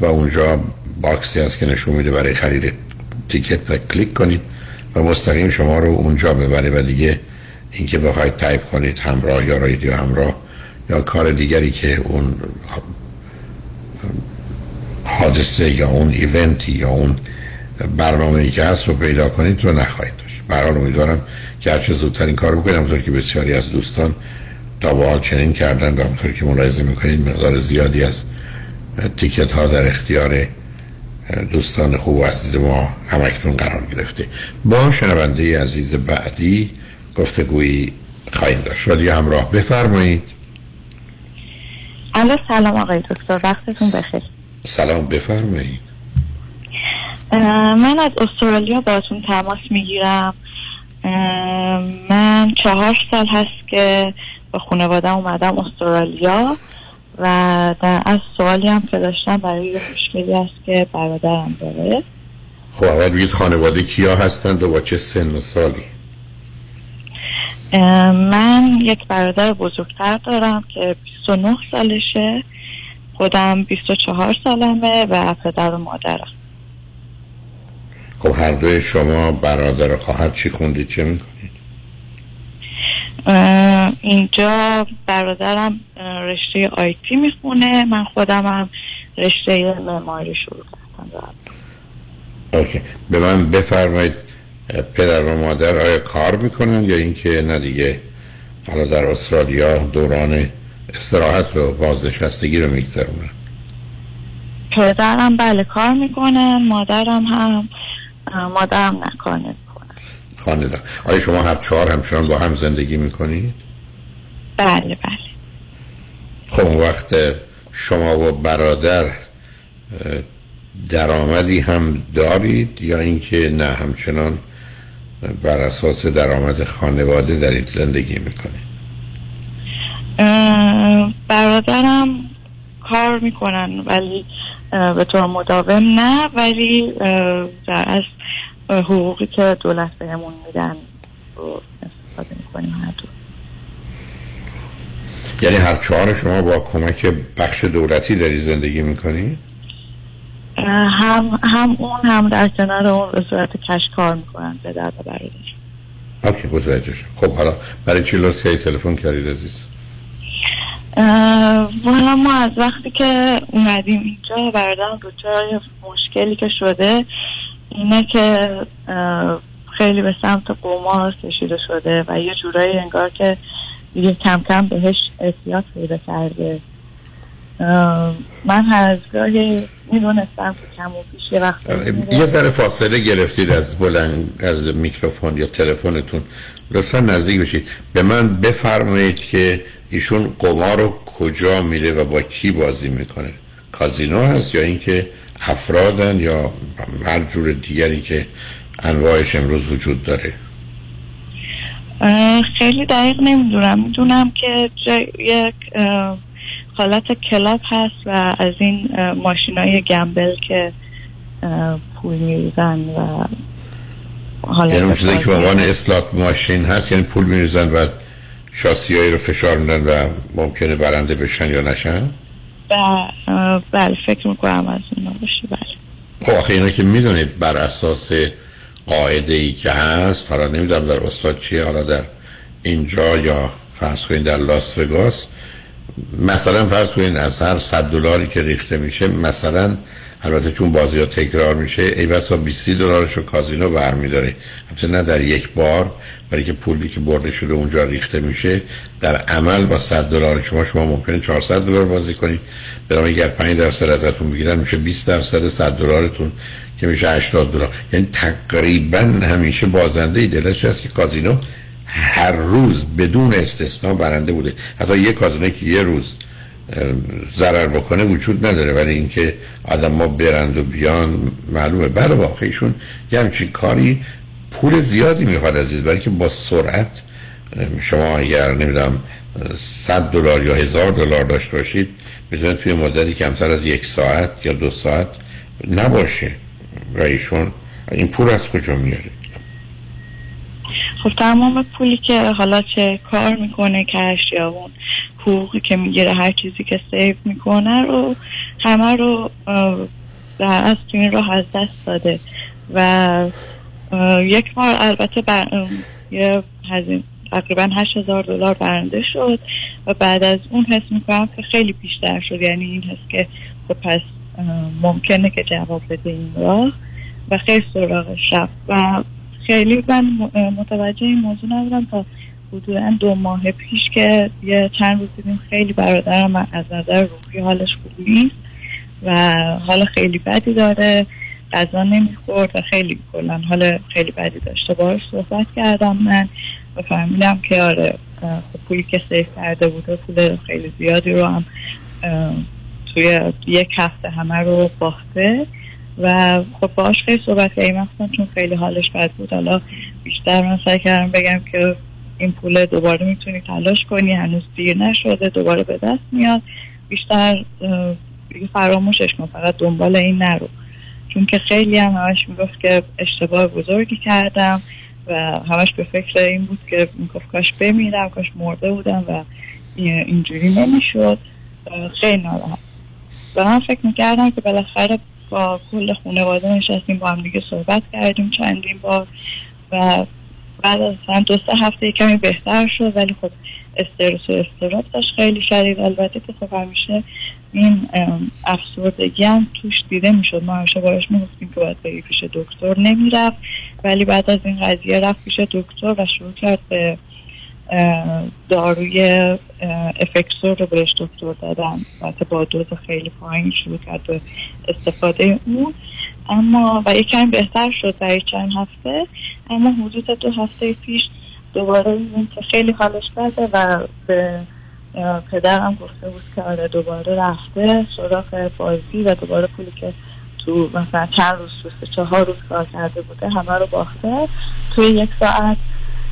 و اونجا box ی هست که نشون میده برای خرید ticket و کلیک کنید و مستقیم شما رو اونجا ببره و دیگه اینکه بخواید تایپ کنید همراه یا رادیو همراه یا کار دیگری که اون حادثه یا اون event ی یا اون برنامه که هست رو پیدا کنید رو نخواهید داشت. برحال امیدوارم که هرچه زودتر این کار بکنید همونطور که بسیاری از دوستان تا به حال چنین کردن و همونطور که ملاحظه می‌کنید مقدار زیادی از تیکت ها در اختیار دوستان خوب و عزیز ما همکنون قرار گرفته. با شنونده عزیز بعدی گفتگویی خواهیم داشت. رادیو همراه بفرمایید. الو سلام آقای دکتر. وقتتون بخیر. سلام بفرمایید. من از استرالیا باتون تماس می‌گیرم. من چهار سال هست که با خانواده اومدم استرالیا و در از سوالی هم که داشتم برای یه مشکلی هست که برادرم داره. خب اول بگید خانواده کیا هستند و با چه سن و سالی؟ من یک برادر بزرگتر دارم که 29 سالشه. خودم 24 سالمه و پدر و مادرم. خب هر دوی شما برادر خواهر چی خوندید؟ چه می‌کنید؟ اینجا برادرم رشته آیتی می‌خونه. من خودم هم رشته معماری شروع کردم. اوکی. به من بفرمایید پدر و مادر آیا کار می‌کنن یا اینکه نه دیگه حالا در استرالیا دوران استراحت رو بازنشستگی رو میگذرونن. پدرم بله کار می‌کنن مادرم هم مادرم نمی‌کنن خانه آیا شما هر چهار همچنان با هم زندگی می‌کنید؟ بله بله. خب وقت شما و برادر درآمدی هم دارید یا اینکه نه همچنان بر اساس درآمد خانواده دارید زندگی می‌کنید؟ برادرم کار می‌کنن ولی به طور مداوم نه ولی در از حقوقی که دولت بهمون میدن رو استفاده می‌کنیم هر دو. یعنی هر چهار شما با کمک بخش دولتی داری زندگی می‌کنی؟ هم هم اون هم در کنار اون به صورت کش کار می‌کنن به درد برادر. اوکی متوجه خب حالا برای چی لطفی تلفن کردید عزیز؟ والا ما از وقتی که اومدیم اینجا برادرم دوچار مشکلی که شده اینه که خیلی به سمت قمار کشیده شده و یه جورایی انگار که دیگه کم کم بهش احتیاط پیدا کرده. من هر گاهی می‌دونستم که کم و پیش یه وقت یه ذره فاصله گرفتید از بلند از میکروفون یا تلفنتون. لطفا نزدیک بشید. به من بفرمایید که ایشون قمار رو کجا میره و با کی بازی می‌کنه. کازینو هست یا اینکه افرادن یا هر جور دیگری که انواعش امروز وجود داره؟ خیلی دقیق نمی‌دونم. می‌دونم که یک حالت کلاب هست و از این ماشین های گمبل که پول میریزن و حالت یعنی چیزی که به عنوان اسلات ماشین هست یعنی پول میریزن و شاسی رو فشار میدن و ممکنه برنده بشن یا نشن؟ بله فکر می‌کنم از اونا باشه بله. خب آخه اینا که می‌دونید بر اساس قاعده ای که هست حالا نمی‌دونم در استاد چیه حالا در اینجا یا فرض کنید در لاس وگاس مثلا فرض کنید از هر 100 دلاری که ریخته میشه مثلا البته چون بازی ها تکرار میشه ای بسا 20 دلارش رو کازینو برمیداره. البته نه در یک بار برای که پولی که برده شده اونجا ریخته میشه در عمل با 100 دلار شما شما ممکنه 400 دلار بازی کنید. برای اگر 5 درصد ازتون بگیرن میشه 20 درصد 100 دلارتون که میشه 80 دلار. یعنی تقریبا همیشه بازنده دلش هست که کازینو هر روز بدون استثنا برنده بوده. حتی یه کازینو که یه روز ضرر بکنه وجود نداره ولی اینکه آدم ما برند و بیان معلومه. بله واقعیشون یه همچین کاری پول زیادی می‌خواد عزیز برای که با سرعت شما اگر نمی‌دونم 100 دلار یا هزار دلار داشته باشید می‌تونه توی مدتی کمتر از یک ساعت یا دو ساعت نباشه. و ایشون این پول از کجا میاره؟ خب تمام پولی که حالا چه کار می‌کنه کش یا اون حقوقی که می‌گیره هر چیزی که سیو می‌کنه رو همه رو در از تو این راه از دست داده. و یک بار البته بر یه هزین تقریبا هشت هزار دلار برنده شد و بعد از اون حس می‌کنم که خیلی بیشتر شد. یعنی این حس که خب پس ممکنه که جواب بده این راه و خیلی سراغ شب و خیلی من متوجه این موضوع نبودم تا حدودا دو ماه پیش که یه چند روز دیدیم خیلی برادرم از نظر روحی حالش خوب نیست و حال خیلی بدی داره غذا نمی‌خورد و خیلی کلا حال خیلی بدی داشته باش صحبت کردم من و فهمیدم که آره خب پولی که سیف کرده بوده پول خیلی زیادی رو هم توی یک هفته همه رو باخته و خب باش خیلی صحبت کردیم چون خیلی حالش بد بود حالا بیشتر من سعی کردم بگم که این پول دوباره می‌تونی تلاش کنی هنوز دیر نشده دوباره به دست میاد. بیشتر فراموشش کن فقط دنبال این نرو. چون که خیلی هم همش می‌گفت که اشتباه بزرگی کردم و همش به فکر این بود که می‌گفت کاش بمیرم کاش مرده بودم و اینجوری نمی‌شد. خیلی ناراحت. و من فکر می‌کردم که بالاخره با کل خانواده نشستیم با هم دیگه صحبت کردیم چندین بار و بعد از دو سه هفته کمی بهتر شد ولی خب استرس و استراب داشت خیلی شدید. البته که خب همیشه این افسردگی هم توش دیده می‌شد. ما همیشه باش می‌گفتیم که باید بری پیش دکتر. نمی‌رفت ولی بعد از این قضیه رفت پیش دکتر و شروع کرد به داروی افکسور رو بهش دکتر دادن. و با دوز خیلی پایین شروع کرد به استفاده اون. اما و یک کمی بهتر شد برای چند هفته اما حدود دو هفته پیش دوباره این که خیلی حالش بده و به پدرم گفته بود که آره دوباره رفته سراغ بازی و دوباره پولی که تو مثلا چند روز روز چهار روز کار کرده بوده همه رو باخته. توی یک ساعت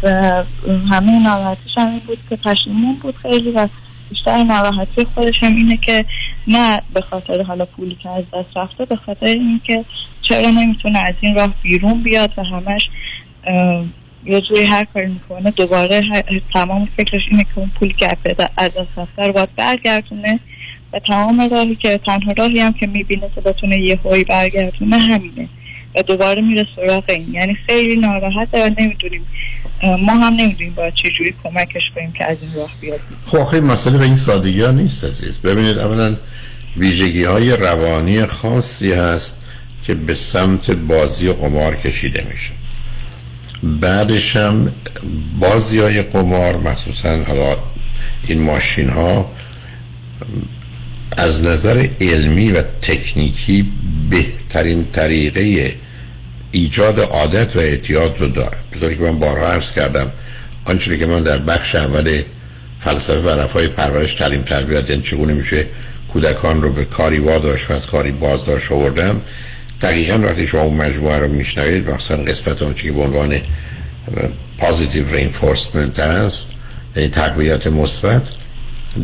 و همه ناراحتیش هم این بود که پشیمون بود خیلی و بیشتر ناراحتی خودش هم اینه که نه به خاطر حالا پولی که از دست رفته به خاطر اینکه چرا نمی‌تونه از این راه بیرون بیاد و همش یه جوری هر کاری می‌کنه دوباره تمام فکرش اینه که اون پولی که از دست رفته رو باید برگردونه و تمام راهی که تنها راهی هم که می‌بینه که بتونه یه هایی برگردونه همینه. و دوباره میره سراغ این. یعنی خیلی ناراحته و نمی‌دونیم ما هم نمی‌دونیم باید چجوری کمکش کنیم که از این راه بیاد. خب آخه مسئله به این سادگی ها نیست عزیز. ببینید اولا ویژگی های روانی خاصی هست که به سمت بازی و قمار کشیده میشه. بعدش هم بازی های قمار مخصوصا حالا این ماشین ها از نظر علمی و تکنیکی بهترین طریقه ایجاد عادت و اعتیاد رو داره. به که من بارها عرض کردم آنچه که من در بخش اول فلسفه و رفای پرورش تعلیم تربیت یعنی چگونه میشه کودکان رو به کاری واداشت و از کاری بازداشت آوردم دقیقا وقتی شما اون مجموعه رو میشنوید مثلا قسمت اون که به عنوان پازیتیو رینفورسمنت هست یعنی تقویت مثبت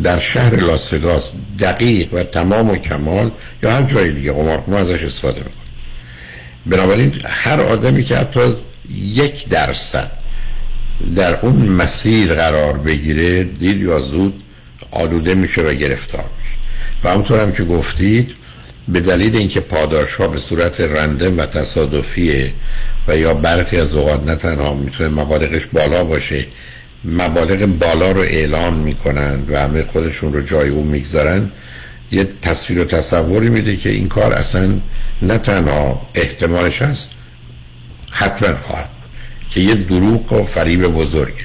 در شهر لاسگاس دقیق و تمام و کمال یا هر جای دیگه قمارخونه ازش استفاده می‌کنه بنابراین هر آدمی که حتی یک درصد در اون مسیر قرار بگیره دید یا زود آلوده میشه و گرفتار میشه. و همونطور هم که گفتید به دلیل اینکه پاداش ها به صورت رندم و تصادفیه و یا برخی از اوقات نه تنها می‌تونه مبالغش بالا باشه مبالغ بالا رو اعلان می‌کنن و همه خودشون رو جای اون می‌گذارن یه تصویر و تصوری میده که این کار اصلا نه تنها احتمالش هست حتما خواهد که یه دروغ و فریب بزرگه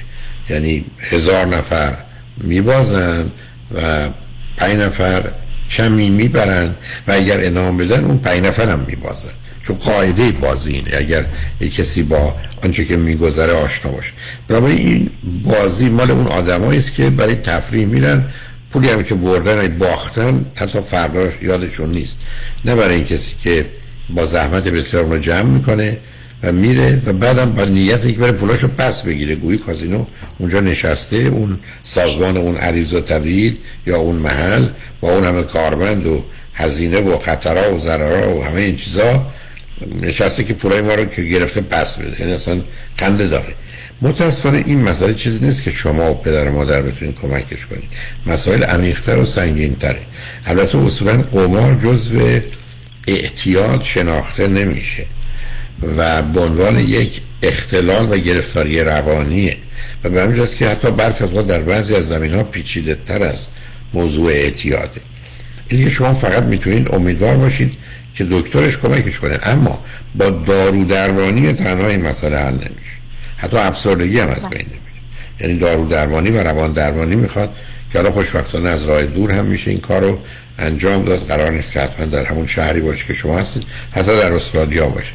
یعنی هزار نفر میبازن و پنج نفر کمی می‌برن و اگر انعام بدن اون پنج نفر هم میبازن. چون قاعده بازی اینه اگر یک کسی با آنچه که میگذره آشنا باشه. برای این بازی مال اون آدمایی است که برای تفریح میرن پولی هم که بردن باختن حتی فرداش یادشون نیست. نه برای این کسی که با زحمت بسیار اونو جمع می‌کنه و میره و بعدم با نیت که بره پولاشو پس بگیره. گویی کازینو اونجا نشسته اون سازمان اون عریض و یا اون محل با اون همه کارمند و هزینه و خطرها و ضررها و همه این چیزا نشسته که پولای ما رو که گرفته پس بده. یعنی اصلا خنده داره. متاسفانه این مسئله چیزی نیست که شما و پدر و مادر بتونید کمکش کنید. مسائل عمیق‌تر و سنگین‌تره. البته اصولا قمار جزو اعتیاد شناخته نمیشه و به عنوان یک اختلال و گرفتاری روانیه. و به همین که حتی برک از در بعضی از زمین ها پیچیده تر است موضوع اعتیاده. اینه که شما فقط می‌تونید امیدوار باشید که دکترش کمکش کنه. اما با دارو درمانی تنها این مسئله حل نمیشه. حتی افسردگی هم از بین نمیره. یعنی دارو درمانی و روان درمانی می‌خواد که حالا خوشبختانه از راه دور هم میشه این کار رو انجام داد. قرار نیست که حتما در همون شهری باشه که شما هستید حتی در استرالیا باشه.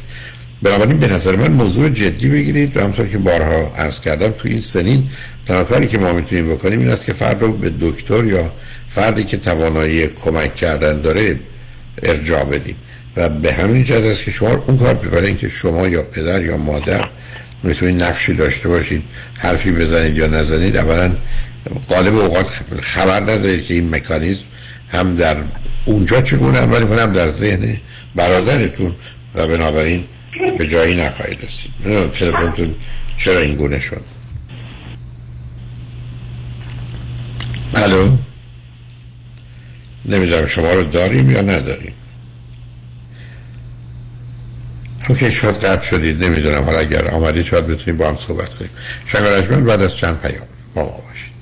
بنابراین به نظر من موضوع جدی بگیرید و همطور که بارها عرض کردم تو این سنین تنها کاری که ما می‌تونیم بکنیم این است که فرد رو به دکتر یا فردی که توانایی کمک کردن داره ارجاع بدیم. و به همین جهت است که شما اون کار ببرین که شما یا پدر یا مادر می‌تونید نقشی داشته باشید حرفی بزنید یا نزنید اولا قالب اوقات خبر ندارید که این مکانیزم هم در اونجا چگونه عمل کنه هم در ذهن برادرتون و بنابراین به جایی نخواهید رسید. تلفنتون چرا این گونه شد. الو؟ نمی‌دونم شما رو داریم یا نداریم. اوکی شاید قطع شدید نمی‌دونم. حالا اگر آمدید شاید بتونیم با هم صحبت کنیم. شنگ بعد از چند پیام. با ما باشید.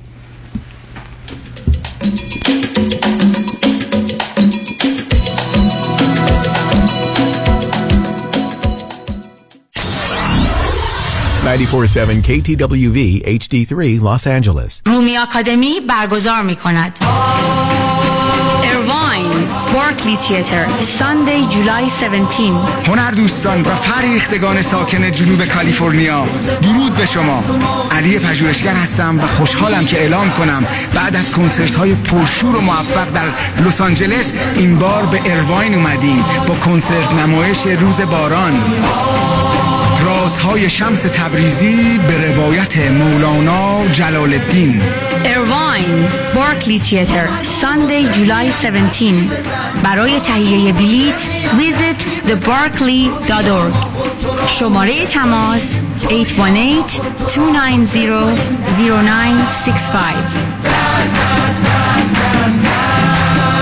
KTWV HD3 Los Angeles. رومی آکادمی برگزار می کند بارکلی تیتر ساندی جولای 17 هنر دوستان و فریختگان ساکن جنوب کالیفرنیا درود به شما. علی پژوهشگر هستم و خوشحالم که اعلام کنم بعد از کنسرت های پرشور و موفق در لس آنجلس این بار به ارواین اومدیم با کنسرت نمایش روز باران. رازهای شمس تبریزی به روایت مولانا جلال الدین ارواین بارکلی تیتر ساندی جولای 17 برای تهیه بلیت ویزیت thebarclay.org شماره تماس 818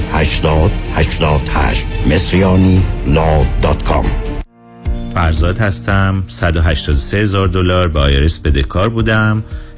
80 88 مصریانی Law dot com. فرزاد هستم. 183 هزار دلار به IRS بدهکار بودم.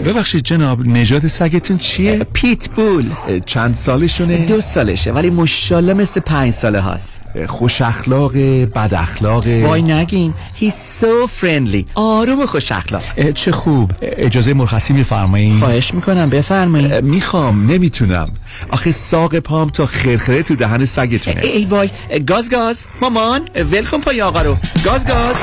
ببخشید جناب نژاد سگتون چیه؟ پیت بول چند سالشونه؟ دو سالشه ولی مشالله مثل پنج ساله هاست. خوش اخلاق بد اخلاق. وای نگین He's so friendly. آروم و خوش اخلاق. چه خوب. اجازه مرخصی میفرمایید خواهش می‌کنم بفرمایید می‌خوام نمی‌تونم. آخه ساق پام تا خرخره تو دهن سگتونه. ای وای. گاز گاز. مامان ولکن پای آقا رو. گاز گاز.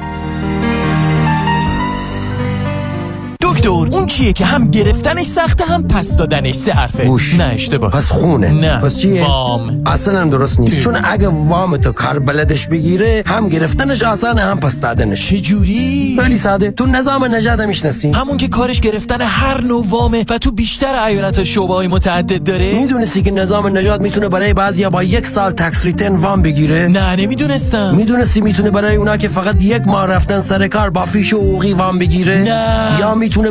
دکتر اون چیه که هم گرفتنش سخته هم پس دادنش سه حرفه. گوش نه اشتباه. پس خونه. نه. پس چیه؟ وام. اصلا هم درست نیست. چون اگه وام تو کار بلدش بگیره هم گرفتنش آسانه هم پس دادنش. چجوری؟ خیلی ساده. تو نظام نجات می‌شناسی. همون که کارش گرفتن هر نوع وامه و تو بیشتر ایالت ها شعبه های متعدد داره؟ می‌دونستی که نظام نجات می‌تونه برای بعضیا با یک سال tax return وام بگیره؟ نه نمی‌دونستم. می‌دونستی می‌تونه برای اونا که فقط یک ماه رفتن سر کار با فیش و حقوقی وام بگیره؟ نه. یا می‌تونه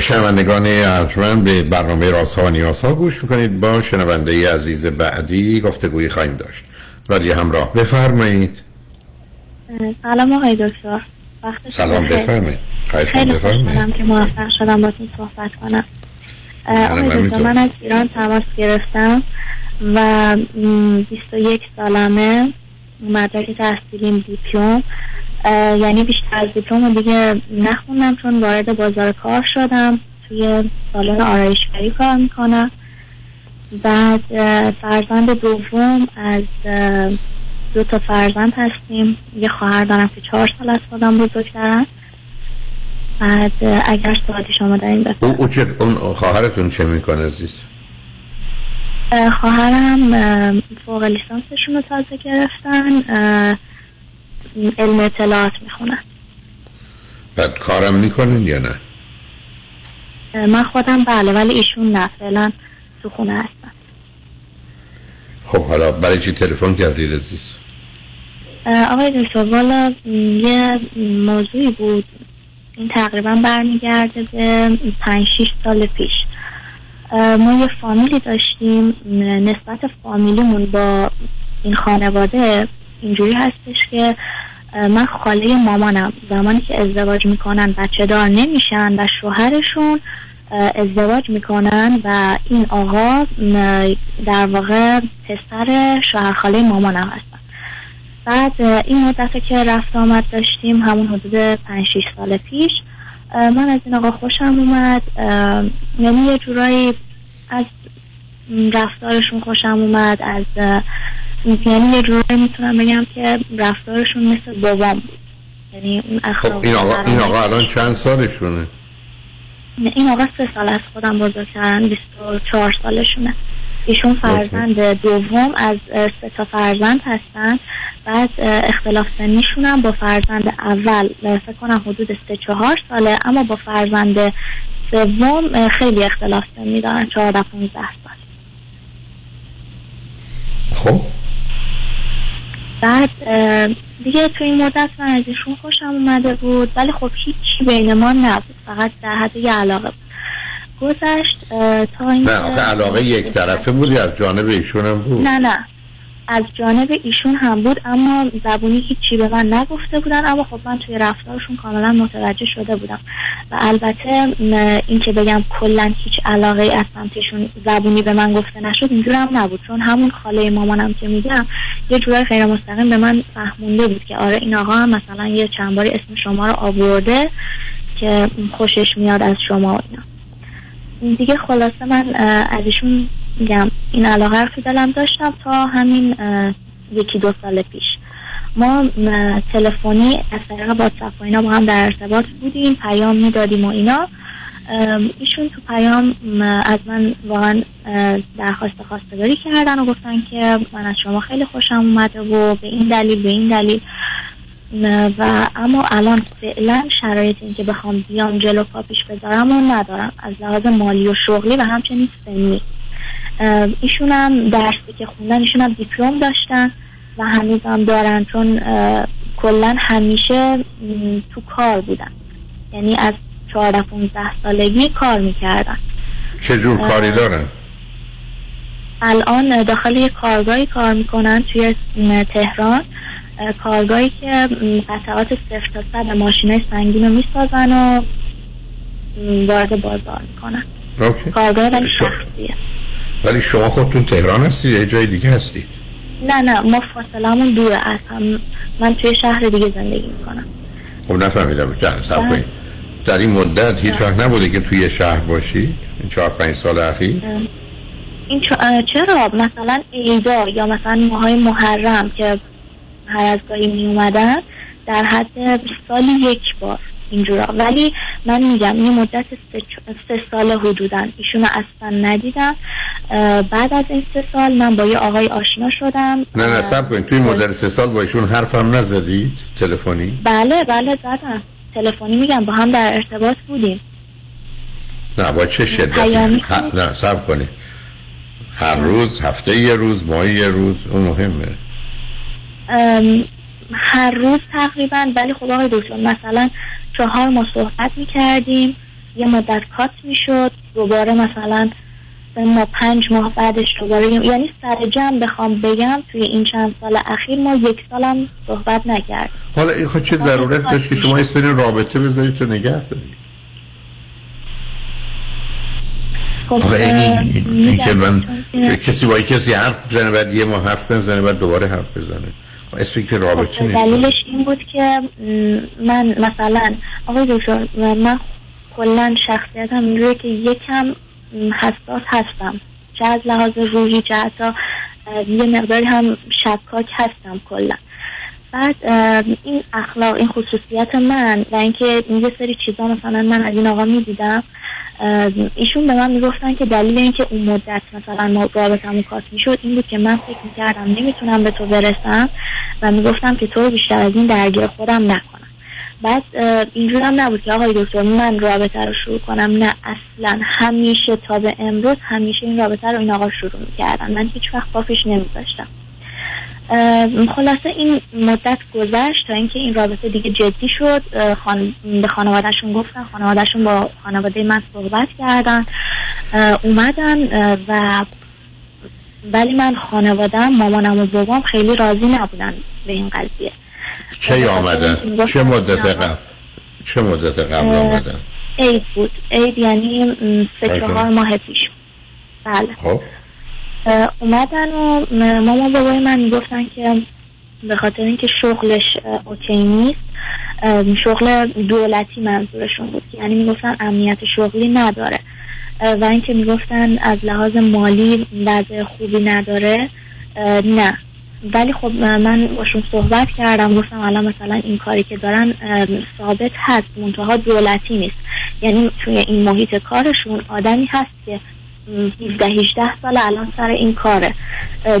شنوندگان ارجمند به برنامه رازها و نیازها گوش می‌کنید. با شنونده عزیز بعدی گفتگوی خواهیم داشت. رادیو همراه بفرمایید. سلام آقای دکتر. سلام بفرمایید. خیلی خوشحالم که موفق شدم باتون صحبت کنم. آقای دکتر. من از ایران تماس گرفتم. و م، 21 سالمه مدرک تحصیلیم دیپلم. یعنی بیشتر از دیپلم دیگه نخوندم چون وارد بازار کار شدم. توی سالن آرایشگری کار می‌کنم. بعد فرزند دوم از دو تا فرزند هستیم. یه خواهر دارم که چهار سال از خودم بزرگترن. بعد اگر سوالی شما دارین بفرمایید. او, او چه اون خواهرتون چه می‌کنه عزیز؟ خواهرم اه، فوق لیسانسشون رو تازه گرفتن علم اطلاعات می‌خونن. بعد کارم می‌کنن یا نه؟ من خودم بله ولی ایشون نه فعلا تو خونه هستن. خب حالا برای چی تلفن کردید عزیز؟ آقای دکتر والا یه موضوعی بود. این تقریبا برمیگرده به پنج شیش سال پیش. ما یه فامیلی داشتیم نسبت فامیلیمون با این خانواده اینجوری هستش که من خاله مامانم. زمانی که ازدواج می‌کنن بچه دار نمیشن و شوهرشون ازدواج می‌کنن و این آقا در واقع پسر شوهر خاله مامانم هستن. بعد این مدت که رفت آمد داشتیم همون حدود پنج شیش سال پیش من از این آقا خوشم اومد. یعنی یه جورایی از رفتارشون خوشم اومد از یعنی یه جورایی می‌تونم بگم که رفتارشون مثل بابام بود. یعنی اون خب اخلاق این آقا, این آقا. الان چند سالشونه؟ این آقا سه سال از خودم بزرگترن 24 سالشونه. ایشون فرزند دوم از سه تا فرزند هستن. بعد اختلاف سنیشون هم با فرزند اول فکر کنم حدود سه چهار ساله اما با فرزند سوم خیلی اختلاف سنی دارن 14 15 سال خب. بعد دیگه تو این مدت من از ایشون خوشم اومده بود ولی خب هیچی بین ما نبود فقط در حد یه علاقه بود. گذشت تا اینکه نه آخه علاقه یک طرفه بودی از جانب ایشون هم بود. نه نه. از جانب ایشون هم بود اما زبونی هیچی به من نگفته بودن اما خب من توی رفتارشون کاملا متوجه شده بودم. و البته م، این که بگم کلا هیچ علاقه از سمتشون زبونی به من گفته نشد هم نبود. چون همون خاله مامانم که میگم یه جورای غیر مستقیم به من فهمونده بود که آره این آقا هم مثلا یه چند باری اسم شما رو آورده که خوشش میاد از شما و اینا. دیگه خلاصه من از ایشون میگم این علاقه رو دلم داشتم تا همین یکی دو سال پیش. ما تلفنی از طریق واتساپ و اینا با هم در ارتباط بودیم پیام می‌دادیم و اینا. ایشون تو پیام از من واقعا درخواست خواستگاری کردن و گفتن که من از شما خیلی خوشم اومده و به این دلیل به این دلیل. و اما الان فعلا شرایط این که بخوام بیام جلو پا پیش بذارم و ندارم. از لحاظ مالی و شغلی و همچنین سنی. ایشون هم درسی که خوندن ایشون هم دیپلم داشتن و هنوز هم دارن چون کلا همیشه تو کار بودن. یعنی از 14 15 سالگی کار می‌کردن. چه جور کاری دارن؟ الان داخل یک کارگاهی کار می‌کنن توی تهران. اه، کارگاهی که قطعات صفر تا صد ماشین های سنگین رو می‌سازن و وارد بازار می‌کنن. اوکی. کارگاه ولی شخصیه ولی شما خودتون تهران هستید یا یه جای دیگه هستید؟ نه نه ما فاصلمون دوره از هم من توی شهر دیگه زندگی می‌کنم. خب نفهمیدم. سب بله. کنید. در این مدت هیچ وقت نبوده که توی شهر باشید این چهار پنج سال اخیر؟ این چرا؟ مثلا عیدا یا مثلا ماهای محرم که هر از گاهی می اومدن در حد سالی یک بار. اینجورا. ولی من میگم یه مدت سه, سه سال حدودا ایشونو اصلا ندیدم. بعد از این سه سال من با یه آقای آشنا شدم. نه نه سب کنید. توی مدت سه سال با ایشون حرفم نزدید تلفنی؟ بله بله زدم تلفنی میگم با هم در ارتباط بودیم. نه با چه ه- نه سب کنید. هر روز هفته یه روز ماه یه روز اون مهمه. ام، هر روز تقریبا ولی خب آقای دکتر مثلا چهار ماه صحبت می‌کردیم یه مدت کات می‌شد دوباره مثلا سه ماه پنج ماه بعدش دوباره یعنی سر جمع بخوام بگم توی این چند سال اخیر ما یک سالم صحبت نکردیم حالا این خود چه ضرورت داشت که شما اسم رابطه بذارید تو نگه دارید؟ خب، این, این, که من کسی با کسی حرف بزنه بعد یه ماه حرف بزنه بعد دوباره حرف بزنه. خب اسمی که رابطه خب، نیست. دلیلش این بود که من مثلا آقای دکتر من کلا شخصیتم اینجوریه که یکم حساس هستم. چه از لحاظ روحی چه حتی یه مقداری هم شکاک هستم کلا. بعد این اخلاق این خصوصیت من و اینکه یه سری چیزا مثلا من از این آقا می‌دیدم ایشون به من می‌گفتن که دلیل اینکه اون مدت مثلا ما رابطمون کات می‌شد این بود که من فکر می‌کردم نمی‌تونم به تو برسم. و می‌گفتم که تو بیشتر از این درگیر خودم نکنم. بعد اه، اینجور هم نبود که آقای دکتر من رابطه رو شروع کنم. نه اصلا همیشه تا به امروز همیشه این رابطه رو این آقا شروع می‌کردن. من هیچ وقت پافش نمیذاشتم. خلاصه این مدت گذشت تا اینکه این رابطه دیگه جدی شد. خان... به خانوادهشون گفتن. خانوادهشون با خانواده من صحبت کردن. اومدن و ولی من خانوادم مامانم و بابام خیلی راضی نبودن به این قضیه. کی آمدن؟ چه مدت قبل؟ چه مدت قبل آمدن؟ عید بود. عید یعنی سه. چهار ماه پیش. بله. خب. اومدن و مامان بابای من می‌گفتن که به خاطر اینکه شغلش اوکی نیست شغل دولتی منظورشون بود. یعنی می‌گفتن امنیت شغلی نداره. و اینکه می‌گفتن از لحاظ مالی وضع خوبی نداره نه. ولی خب من باشون صحبت کردم گفتم الان مثلا این کاری که دارن ثابت هست منتها دولتی نیست. یعنی توی این محیط کارشون آدمی هست که م، 17 18 سال الان سر این کاره.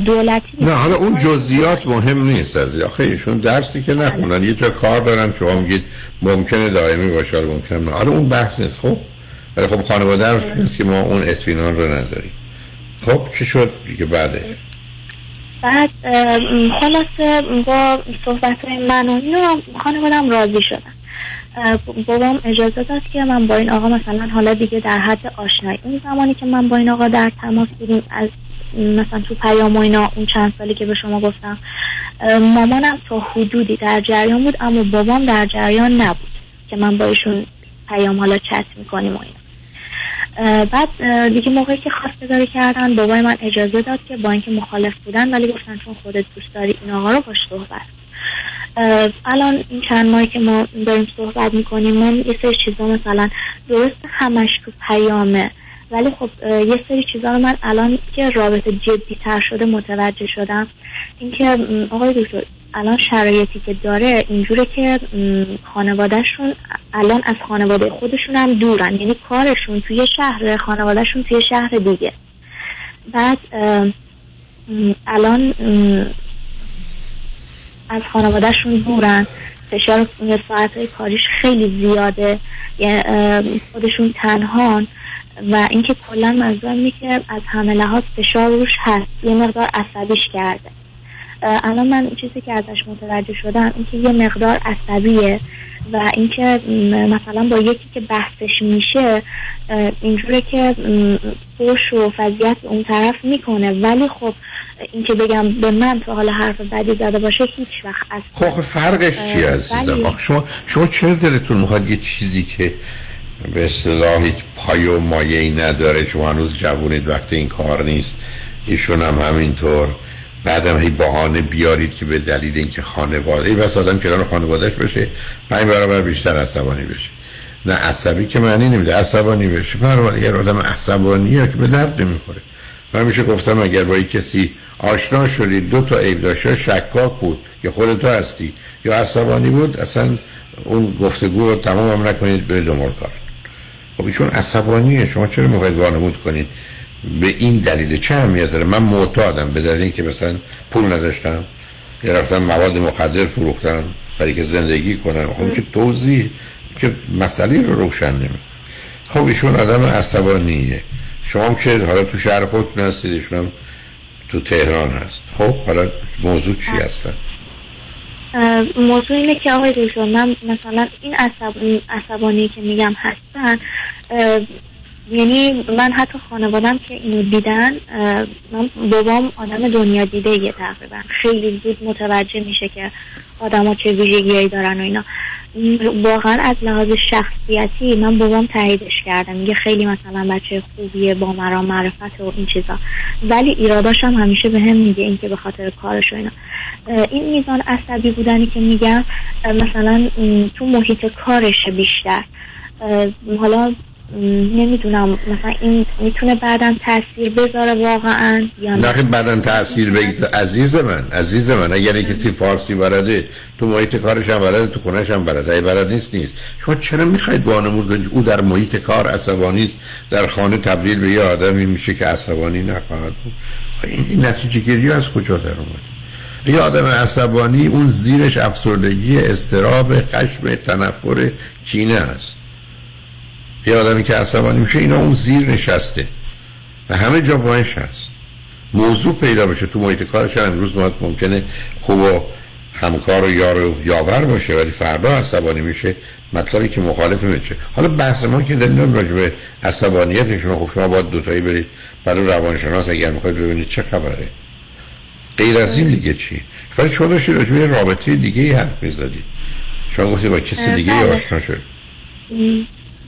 دولتی نه حالا اون جزئیات مهم نیست از آخه ایشون درسی که نخونن یه جا کار دارن شما میگید ممکنه دائمی باشه ممکنه نه. حالا اون بحث نیست. خب ولی خب خانواده هم که ما اون اطمینان رو نداریم. خب چی شد؟ دیگه بعدش. بعد خلاصه با صحبت های من و خانوادم راضی شدن. بابام اجازه داد که من با این آقا مثلا حالا دیگه در حد آشنایی اون زمانی که من با این آقا در تماس بودیم از مثلا تو پیام و اینا اون چند سالی که به شما گفتم مامانم تا حدودی در جریان بود اما بابام در جریان نبود که من با ایشون پیام حالا چت می‌کنیم و اینا. بعد دیگه موقعی که خواستگاری کردن بابای من اجازه داد که با اینکه مخالف بودن ولی گفتن چون خودت دوست داری این آقا رو باش صحبت الان این چند ماهی که ما داریم صحبت می‌کنیم من یه سری چیزا مثلا درست همش تو پیامه ولی خب یه سری چیزا رو من الان که رابطه جدی تر شده متوجه شدم. اینکه آقای دکتر الان شرایطی که داره اینجوره که خانوادهشون الان از خانواده خودشون هم دورن. یعنی کارشون توی شهر خانوادهشون توی شهر دیگه. بعد الان از خانوادهشون دورن. فشار ساعت های کاریش خیلی زیاده. یعنی خودشون تنهان. و اینکه کلا منظورم اینه که از همه لحاظ فشار روش هست. یه مقدار عصبیش کرده. الان من چیزی که ازش متوجه شدم اینکه یه مقدار عصبیه و اینکه مثلا با یکی که بحثش میشه اینجوره که فوش و فضیت اون طرف می‌کنه. ولی خب اینکه بگم به من تو حال حرف بدی زده باشه هیچ وقت از خب آخه فرقش اه، عزیزم؟ شما شما چرا دلتون می‌خواد یه چیزی که به اصطلاح هیچ پای و مایه ای نداره؟ شما هنوز جوونید وقتی این کار نیست. ایشون هم همینطور. بعدم هی بهانه بیارید که به دلیل اینکه خانواده ای بس آدم کنار خانوادهش بشه. پنج برابر بیشتر عصبانی بشه. نه عصبی که معنی نمیده عصبانی بشه. برای یه آدم عصبانیه که به درد نمی‌خوره. من میشه گفتم اگر با کسی آشنا شدید دو تا عیب داشته شکاک بود که خود تو هستی یا عصبانی بود اصلا اون گفتگو رو تمام هم نکنید به دنبال کار. خب ایشون عصبانیه شما چرا می‌خواید وانمود کنید؟ به این دلیل چه اهمیت داره؟ من معتادم به دلیل اینکه مثلا پول نداشتم یا رفتم مواد مخدر فروختم برای که زندگی کنم. خب که توضیح که مسئله رو روشن نمی خب ایشون آدم عصبانیه. شما که حالا تو شهر خودتون هستید ایشون هم تو تهران هست. خب حالا موضوع چی هستن؟ موضوع اینه که آقای دکتر من مثلا این عصب... این عصبانی که میگم هستن یعنی من حتی خانوادم که اینو دیدن من بابام آدم دنیا دیده یه تقریبا. خیلی زود متوجه میشه که آدما چه ویژگیهایی دارن و اینا. واقعا از لحاظ شخصیتی من بابام تاییدش کردم میگه خیلی مثلا بچه خوبیه با مرام معرفت و این چیزا. ولی ایراداش هم همیشه به هم میگه اینکه به خاطر کارش و اینا. این میزان عصبی بودنی که میگم مثلا تو محیط کارش بیشتر. حالا نمی‌دونم مثلا این می‌تونه بعدا تاثیر بذاره واقعا یا نه؟ بعدا تاثیر بگذار عزیز من عزیز من اگر کسی فارسی بلده تو محیط کارش هم بلده تو خونش هم بلده اگه بلد نیست نیست. شما چرا می‌خواید وانمود کنید؟ او در محیط کار عصبانی است در خانه تبدیل به یه آدمی میشه که عصبانی نخواهد بود. این نتیجه گیری از کجا در اومد؟ یه آدم عصبانی اون زیرش افسردگی استراب خشم تنفر کینه است. یه آدمی که عصبانی میشه اینا اون زیر نشسته. و همه جا باش هست. موضوع پیدا بشه تو محیط کارش هم امروز ما ممکنه خوب و همکار و یار و یاور باشه ولی فردا عصبانی میشه مطلبی که مخالف میشه. حالا بحث ما که داریم راجع به عصبانیتشون خب شما باید دوتایی برید برای روانشناس اگر می‌خواید ببینید چه خبره. غیر از این دیگه چی؟ ولی شما داشتی راجع به رابطه دیگه ای حرف می‌زدید شما گفتید با کسی دیگه ای بله. آشنا شد.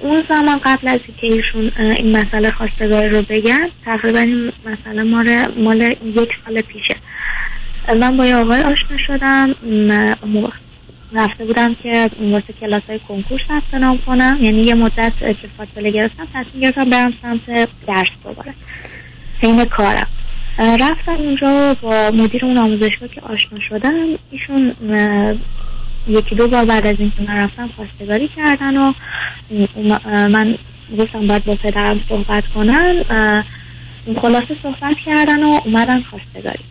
اون زمان قبل از اینکه ایشون این مسئله خواستگاری رو بگن تقریبا این مسئله مال مال یک سال پیشه. من با یه آقای آشنا شدم رفته بودم که واسه کلاس های کنکور ثبت نام کنم. یعنی یه مدت که فاصله گرفتم تصمیم گرفتم برم سمت درس دوباره. حین کارم. رفتم اونجا با مدیر اون آموزشگاه که آشنا شدم ایشون یکی دو بار بعد از اینکه من رفتم خواستگاری کردن و من گفتم باید با پدرم صحبت کنن. خلاصه صحبت کردن و اومدن خواستگاری.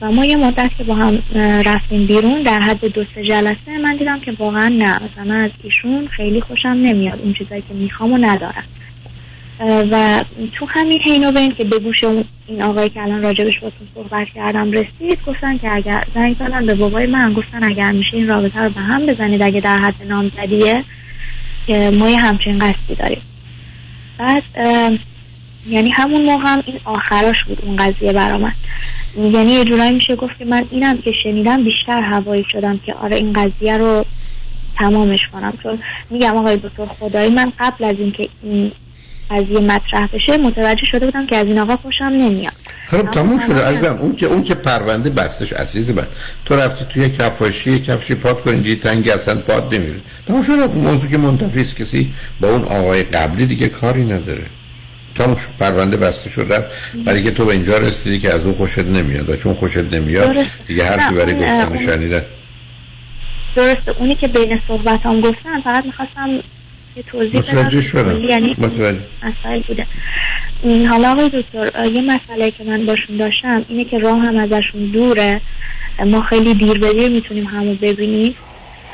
و ما یه مدت که با هم رفتیم بیرون در حد دو سه جلسه من دیدم که واقعا نه مثلا از ایشون خیلی خوشم نمیاد. اون چیزایی که می‌خوام و ندارم. و تو همین حین و بین که به گوش این آقایی که الان راجبش باتون صحبت کردم رسید گفتن که اگر زنگ زدن به بابای من گفتن اگر میشه این رابطه رو به هم بزنید اگه در حد نامزدیه که ما یه همچین قصدی داریم. بعد یعنی همون موقع هم این آخراش بود اون قضیه برا یعنی یه جورایی میشه گفت که من اینم که شنیدم بیشتر هوایی شدم که آره این قضیه رو تمامش کنم. چون میگم آقای دکتر خدایی من قبل از اینکه این قضیه مطرح بشه متوجه شده بودم که از این آقا خوشم نمیاد. خب تموم شده. عزیزم اون که اون که پرونده بستش عزیز من تو رفتی توی کفاشی کفشی پات کنی دیگه تنگی اصلا پات نمیره تموم شده. موضوع که منتفی کسی با اون آقای قبلی دیگه کاری نداره. تموم شد. پرونده بسته شده برای که تو به اینجا رسیدی که از اون خوشت نمیاد و چون خوشت نمیاد. دیگه حرفی برای گفتن شنیدن. درسته. اونی که بین صحبت هم گفتن فقط می‌خواستم یه توضیح بدم. متوجه شدم. یعنی متوجه. مسائل بوده. حالا آقای دکتر یه مسئله که من باشون داشتم اینه که راه هم ازشون دوره. ما خیلی دیر به دیر می‌تونیم همو ببینیم.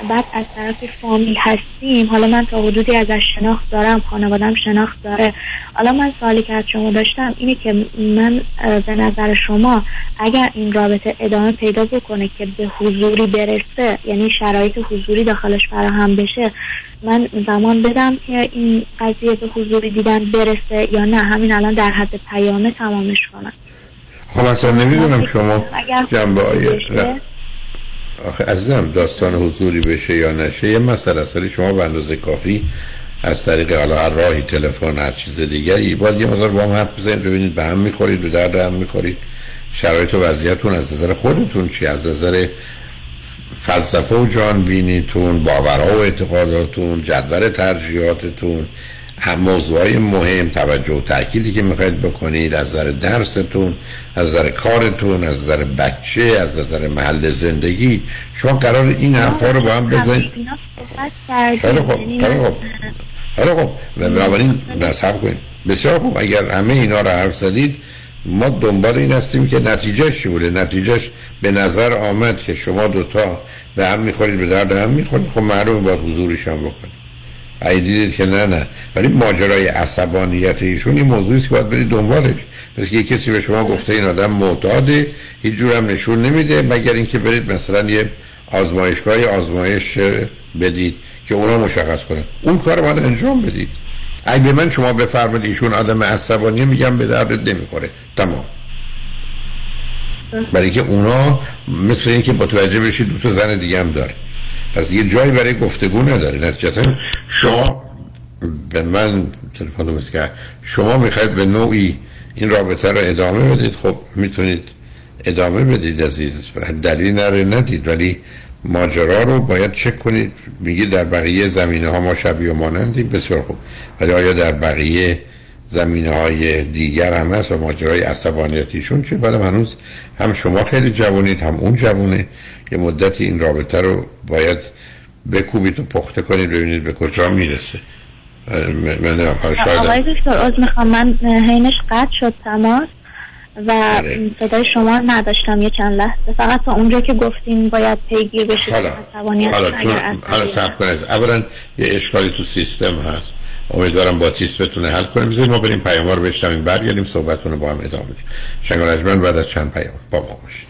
بعد از طرف فامیل هستیم. حالا من تا حدودی ازش شناخت دارم خانوادم شناخت داره. حالا من سوالی که از شما داشتم اینه که من به نظر شما اگر این رابطه ادامه پیدا بکنه که به حضوری برسه یعنی شرایط حضوری داخلش فراهم بشه من زمان بدم که این قضیه به حضوری دیدن برسه یا نه؟ همین الان در حد پیامه تمامش کنم. خب اصلا نمی‌دونم شما جنبه آخه عزیزم داستان حضوری بشه یا نشه یه مسئله است. شما به اندازه کافی از طریق حالا هر راهی تلفن هر چیز دیگری باید یه مقدار با هم حرف بزنید ببینید به هم می‌خورید به درد هم می‌خورید. شرایط و وضعیتتون از نظر خودتون چی؟ از نظر فلسفه و جان بینیتون باورها و اعتقاداتون جدول ترجیحاتتون هم موضوعای مهم توجه و تأکیدی که می‌خواید بکنید از نظر درستون از نظر کارتون از نظر بچه از نظر محل زندگی. شما قرار این حرفا رو با هم بزنید. اینا صحبت کردیم. خیلی خوب یعنی خیلی خوب. خیلی خوب. و بنابراین نصب کنید. بسیار خوب. اگر همه اینا رو حرف زدید ما دنبال این هستیم که نتیجهش چی بوده؟ نتیجهش به نظر آمد که شما دوتا به هم می‌خورید به درد هم می‌خورید. خب معلومه باید حضورش هم بکنید. اگه دیدید که نه نه. ولی ماجرای عصبانیت ایشون این موضوعی که باید برید دنبالش. مثل که کسی به شما گفته این آدم معتاده هیچ جور هم نشون نمیده مگر اینکه برید مثلا یه آزمایشگاه آزمایش بدید که اونا مشخص کنن. اون کار باید انجام بدید. اگه به من شما بفرمایید ایشون آدم عصبانی میگم به درد نمی‌خوره. تمام. برای که اونا مثل اینکه متوجه بشید دو تا زن دیگه هم داره. پس یه جایی برای گفتگو نداره. نتیجتا شما به من تلفن رو که شما می‌خواید به نوعی این رابطه رو ادامه بدید. خب می‌تونید ادامه بدید عزیز. دلیل نره ندید ولی ماجرا رو باید چک کنید. میگید در بقیه زمینه ها ما شبیه و مانندیم. بسیار خوب. ولی آیا در بقیه زمینه های دیگر هم هست و ماجرای عصبانیتیشون چه؟ بعد هنوز هم شما خیلی جوانید هم اون جوانه یه مدتی این رابطه رو باید بکوبید و پخته کنید ببینید به کجا می‌رسه. من آقای دکتر از می‌خوام. من حینش قطع شد تماس و بله. صدای شما نداشتم یه چند لحظه. فقط تا اونجا که گفتین باید پیگیر بشید حالا حالا چون حالا صبر کنید. اولا یه اشکالی تو سیستم هست. امیدوارم با تیس بتونه حل کنیم بذارید ما بریم پیام رو بشنویم. برگردیم صحبتون رو با هم ادامه بدیم. شنگ بعد از چند پیام. با ما باشید.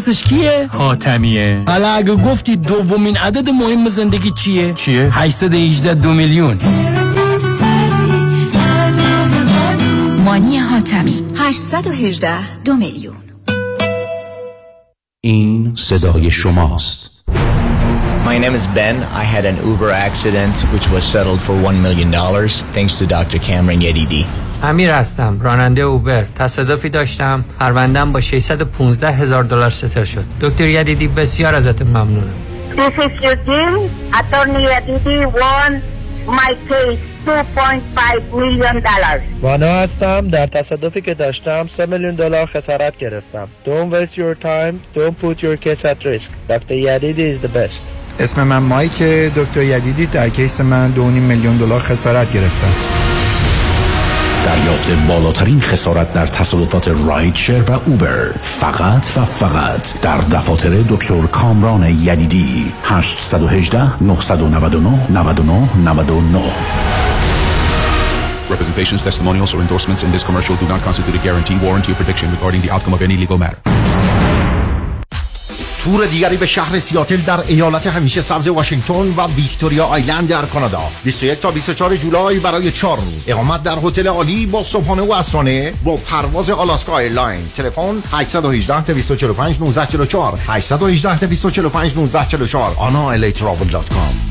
متخصصش کیه؟ حاتمیه حالا اگه گفتی دومین عدد مهم زندگی چیه؟ چیه؟ 818 دو میلیون. مانی حاتمی. 818 دو میلیون. این صدای شماست. My name is Ben. I had an Uber accident which was settled for $1 million thanks to Dr. Cameron Yedidi. امیر هستم راننده اوبر. تصادفی داشتم. پروندم با 615 هزار دلار ستر شد. دکتر یدیدی بسیار ازت ممنونم. This is Eugene. Attorney Aditi won my case $2.5 million. وانا هستم. در تصادفی که داشتم 3 میلیون دلار خسارت گرفتم. Don't waste your time. Don't put your case at risk. Dr. Yadidi is the best. اسم من مایک دکتر یدیدی در کیس من دو میلیون دلار خسارت گرفتم. دریافت بالاترین خسارت در تصادفات رایت شیر و اوبر فقط و فقط در دفاتر دکتر کامران یدیدی 818 999 99 99 Representations, testimonials, or endorsements in this commercial do not constitute a guarantee, warranty, or prediction regarding the outcome of any legal matter. تور دیگری به شهر سیاتل در ایالت همیشه سبز واشنگتن و ویکتوریا آیلند در کانادا. 21 تا 24 جولای برای 4 روز. اقامت در هتل عالی با صبحانه و عصرانه با پرواز Alaska Airline. تلفن 818 245 1944 818 245 1944 anailatravel.com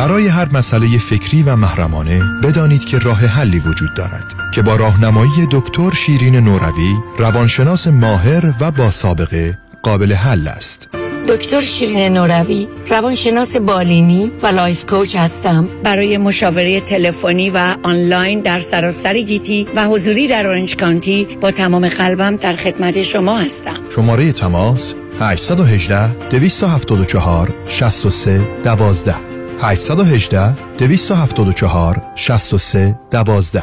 برای هر مسئله فکری و محرمانه بدانید که راه حلی وجود دارد که با راهنمایی دکتر شیرین نوروی روانشناس ماهر و با سابقه قابل حل است. دکتر شیرین نوروی روانشناس بالینی و life coach هستم. برای مشاوره تلفنی و آنلاین در سراسر گیتی و حضوری در اورنج کانتی با تمام قلبم در خدمت شما هستم. شماره تماس 818 274 63 12 818 274 63 12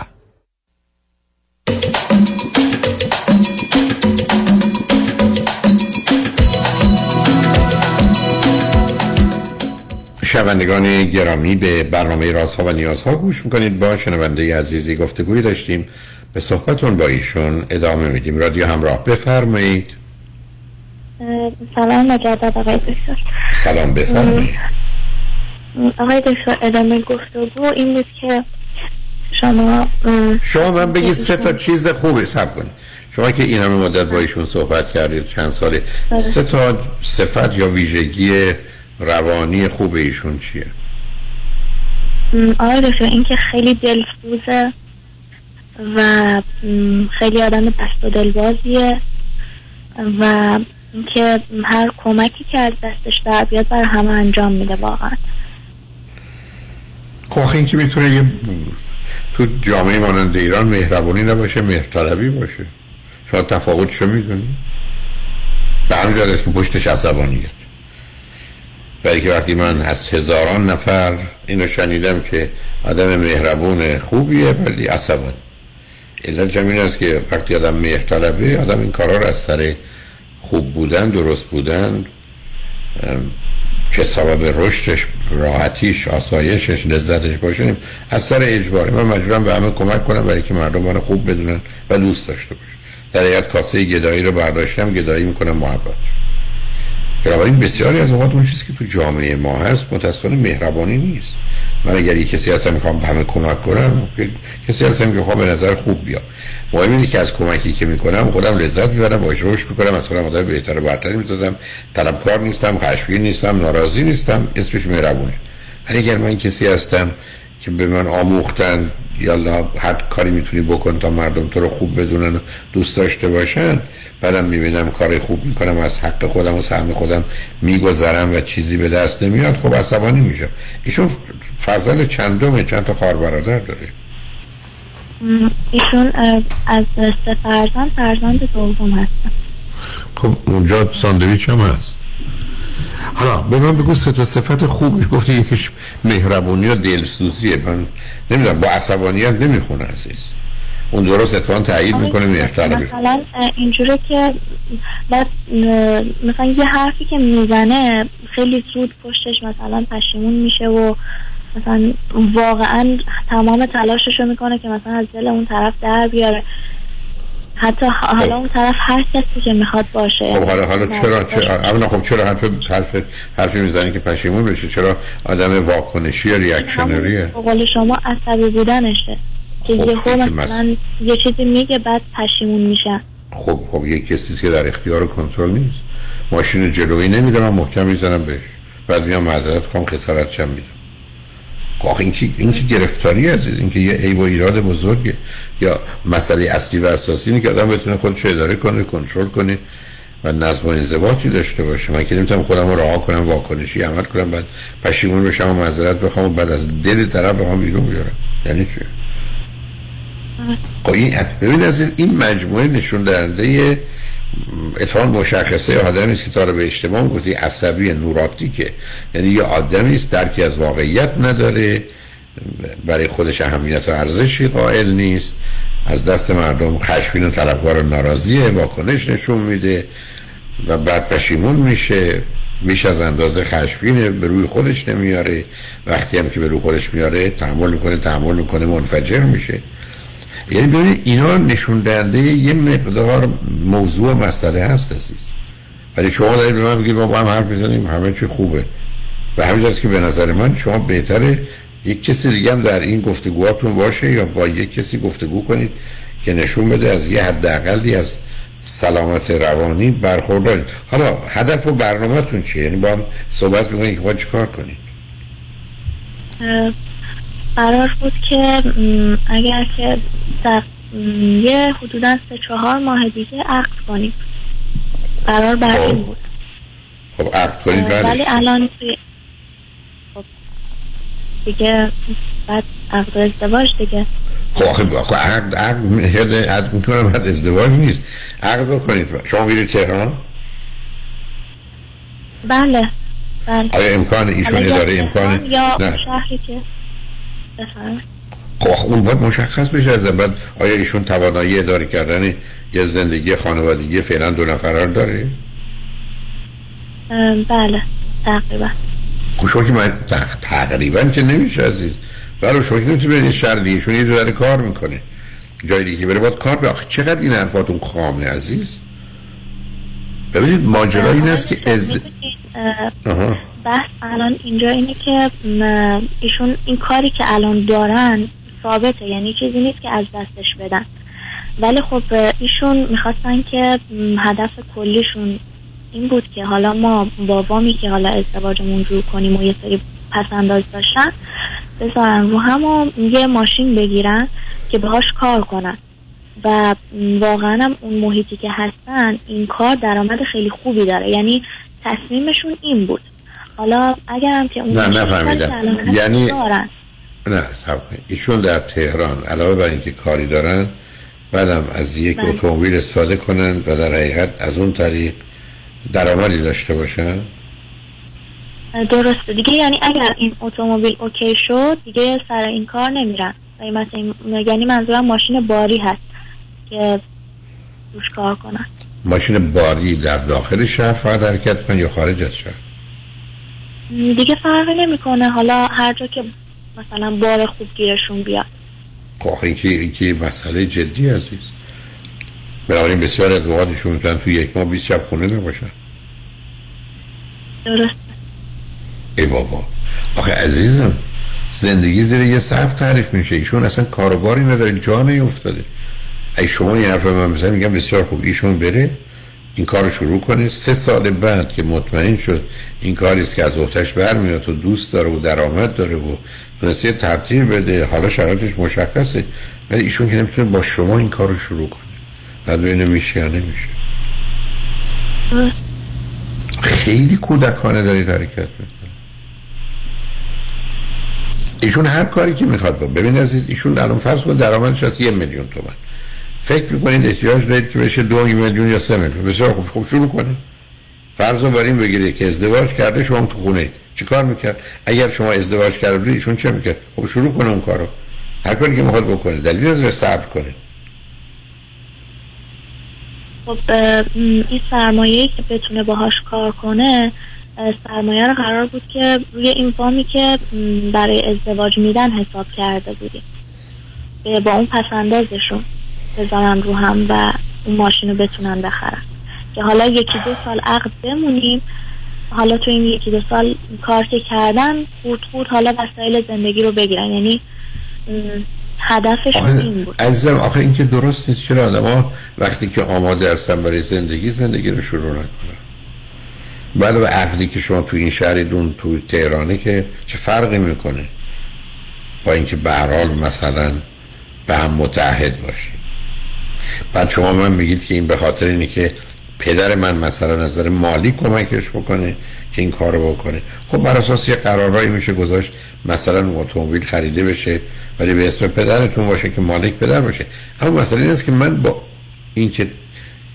شنوندگان گرامی به برنامه رازها و نیازها گوش می‌کنید. با شنونده عزیزی گفتگوی داشتیم. به صحبتون با ایشون ادامه میدیم. رادیو همراه بفرمایید. سلام مجدد آقای دکتر. سلام بفرمایید. آقای دکتر ادامه گفتگو این بود که شما شما من بگید سه تا چیز خوبه سب کنید. شما که این همه مدت با ایشون صحبت کردید چند ساله. سه تا صفت یا ویژگی روانی خوب ایشون چیه؟ آقای دکتر این که خیلی دلسوزه و خیلی آدم دست و دلبازیه و اینکه هر کمکی که از دستش در بیاد برای همه انجام میده واقعا. خب این که می‌تونه یه تو جامعه مانند ایران مهربانی نباشه مهرطلبی باشه. شما تفاوتشو می‌دونی؟ به همین است که پشتش عصبانیت برای که وقتی من از هزاران نفر اینو شنیدم که آدم مهربون خوبیه ولی عصبانی علت این است که وقتی آدم مهرطلبه آدم این کارا رو از سر خوب بودن درست بودن که سبب رشدش راحتیش آسایشش لذتش باشه از سر اجباره من مجبورم به همه کمک کنم برای که مردم من خوب بدونن و دوست داشته باشن. در حقیقت کاسه گدایی رو برداشتم گدایی می‌کنم محبت. بنابراین بسیاری از اوقات اون چیزی که تو جامعه ما هست متاسفانه مهربانی نیست. من اگر یک کسی هستم می‌خوام به همه کمک کنم کسی هستم که خواهم به نظر خوب بیا مهم اینه که از کمکی که می‌کنم خودم لذت می‌برم باش رشد می‌کنم از خودم آدم بهتر و برتری می‌سازم. طلبکار نیستم خشمگین نیستم ناراضی نیستم اسمش مهربونه. ولی اگر من کسی هستم که به من آموختن یالا هر کاری می‌تونی بکن تا مردم تو رو خوب بدونن و دوست داشته باشن بعدم می‌بینم کار خوب می‌کنم از حق خودم و سهم خودم میگذرم و چیزی به دست نمیاد خب عصبانی میشم. ایشون فضل چندمه چند تا خواهر برادر داره. ایشون از سه فرزند فرزند دوم هستن. خب اونجا ساندویچ هم هست. حالا به من بگو سه تا صفت خوبش. گفتی یکیش مهربونی و دلسوزیه. من نمی‌دونم با عصبانیت نمی‌خونه عزیز. اون درست اتفاقا تایید می‌کنه مهرطلبی مثلا اه، اینجوره که بس مثلا یه حرفی که می‌زنه خیلی زود پشتش مثلا پشیمون میشه و مثلا واقعا تمام تلاششو می‌کنه که مثلا از دل اون طرف در بیاره. حتی حالا اون طرف هر کسی که می‌خواد باشه. خب حالا حالا چرا چرا اولا خب چرا حرف حرف حرفی می‌زنی که پشیمون بشه چرا آدم واکنشی یا ریاکشنریه به قول شما عصبی بودنشه. که خب، یهو خیلی مثلا یه چیزی میگه بعد پشیمون میشه. خب خب یک کسی که در اختیار و کنترل نیست. ماشین جلویی نمیدم من محکم می‌زنم بهش. بعد میام معذرت خواهم خسارت چم میدم. خب آخه این که این که گرفتاری عزیز این که یه عیب و ایراد بزرگه. یا مسئله اصلی و اساسی اینه که آدم بتونه خودش اداره کنه کنترل کنه و نظم و انضباطی داشته باشه. من که نمی‌تونم خودم رو رها کنم واکنشی عمل کنم بعد پشیمون بشم و معذرت بخوام و بعد از دل طرف بخوام بیرون بیارم. یعنی چی؟ خب این ببین عزیز این مجموعه نشون دهنده اتفاقا مشخصه آدمی است که تا به اجتماع گفتی عصبی نوراتیکه. یعنی یه آدمی است درکی از واقعیت نداره برای خودش اهمیت و ارزشی قائل نیست. از دست مردم خشمگین و طلبکار و ناراضیه واکنش نشون میده و بعد پشیمون میشه. بیش از اندازه خشمگینه به روی خودش نمیاره. وقتی هم که به روی خودش میاره تحمل می‌کنه تحمل می‌کنه منفجر میشه. یعنی ببینید اینا نشون دهنده یه مقدار موضوع مسئله هست عزیز. ولی شما دارید به من میگید ما با هم حرف بزنیم همه چی خوبه. و همین که به نظر من شما بهتره یک کسی دیگه هم در این گفتگوهاتون باشه یا با یک کسی گفتگو کنید که نشون بده از یه حداقلی از سلامت روانی برخوردارید حالا هدف و برنامهتون چیه؟ یعنی با هم صحبت می‌کنید که باید چیکار کنید؟ قرار بود که اگر که در یه حدودا سه چهار ماه دیگه عقد کنیم. قرار بر این بود. خب عقد کنید بعدش ولی؟ الان توی خب. دیگه بعد عقد ازدواج دیگه. خب آخه آخه عقد عقد عقد عقد می‌کنم بعد ازدواج نیست. عقد بکنید. شما میرید تهران؟ بله. بله. آیا امکان ایشون حالا یا داره؟ امکان یا نه. شهری که. خب اون باید مشخص بشه از بعد آیا ایشون توانایی اداره کردن یه زندگی خانوادگی فعلا دو نفره رو داره؟ بله تقریبا. خب شما که من تقریبا که نمیشه عزیز. برای شما که نمی‌تونی برید شهر دیگه ایشون یه داره کار می‌کنه. جای دیگه بره باید کار به چقدر این حرفاتون خامه عزیز؟ ببینید ماجرا این است که از آها. بحث الان اینجا اینه که ایشون این کاری که الان دارن ثابته یعنی چیزی نیست که از دستش بدن. ولی خب ایشون می‌خواستن که هدف کلیشون این بود که حالا ما با وامی که حالا ازدواجمون جور کنیم و یه سری پسنداز داشتن بذارن رو هم یه ماشین بگیرن که باهاش کار کنن. و واقعا هم اون محیطی که هستن این کار درآمد خیلی خوبی داره. یعنی تصمیمشون این بود. حالا اگرم که اون نه، نفهمیدم. یعنی- دارن نه صبر کنید. ایشون در تهران علاوه بر اینکه کاری دارن بعدم از یک بله. اتومبیل استفاده کنن و در حقیقت از اون طریق درآمدی داشته باشن درسته دیگه یعنی اگر این اتومبیل اوکی شد دیگه سر این کار نمیرن و مثلا یعنی منظورم ماشین باری هست که روش کار کنن ماشین باری در داخل شهر فقط حرکت کن یا خارج از شهر دیگه فرقی نمی‌کنه. حالا هر جا که مثلا بار خوب گیرشون بیاد. خب آخه اینکه اینکه مسئله جدی عزیز. بنابراین بسیار از اوقاتشون می‌تونن توی یک ماه 20 شب خونه نباشن. درست ای بابا. آخه عزیزم زندگی زیر یه سقف تعریف میشه. ایشون اصلا کاروباری نداره جا نیفتاده. ای شما یه حرف من میگم بسیار خوب. ایشون بره این کار رو شروع کنه سه سال بعد که مطمئن شد این کاری است که از اوتش برمیاد و دوست داره و درآمد داره و تونسته ترتیب بده حالا شرایطش مشخصه. ولی ایشون که نمی‌تونه با شما این کار رو شروع کنه. بعد ببینه میشه یا نمیشه. خیلی کودکانه دارید حرکت می‌کنه ایشون هر کاری که می‌خواد با ببین عزیز ایشون الان فرض کن درآمدش از یه میلیون تومن. فکر می‌کنید احتیاج دارید که بشه دو میلیون یا سه میلیون. بسیار خوب. خوب شروع کنید. فرض رو بر این بگیرید که ازدواج کرده شما تو خونه. چیکار می‌کرد؟ اگر شما ازدواج کرده ایشون چه می‌کرد؟ خب شروع کنه اون کارو. هر کاری که می‌خواد بکنه. دلیل نداره صبر کنه. خب این سرمایه که بتونه باهاش کار کنه سرمایه رو قرار بود که روی این وامی که برای ازدواج میدن حساب کرده بودیم. با اون پسندازشون بذارن رو هم و اون ماشین رو بتونن بخرن. که حالا یکی دو سال عقد بمونیم. حالا تو این یکی دو سال کار که کردن خود خود حالا وسایل زندگی رو بگیرن. یعنی م، هدفشون این بود. عزیزم آخه این که درست نیست چرا آدم ها وقتی که آماده هستن برای زندگی زندگی رو شروع نکنن. بله و عقدی که شما تو این شهریدون تو تهرانه که چه فرقی می‌کنه؟ با اینکه به حال مثلا به هم متحد باشید بعد شما من میگید که این به خاطر اینه که پدر من مثلا نظر مالی کمکش بکنه که این کارو بکنه. خب بر اساس یه قرارهایی میشه گذاشت مثلا اتومبیل خریده بشه ولی به اسم پدرتون باشه که مالک پدر باشه. اما مسئله این است که من با اینکه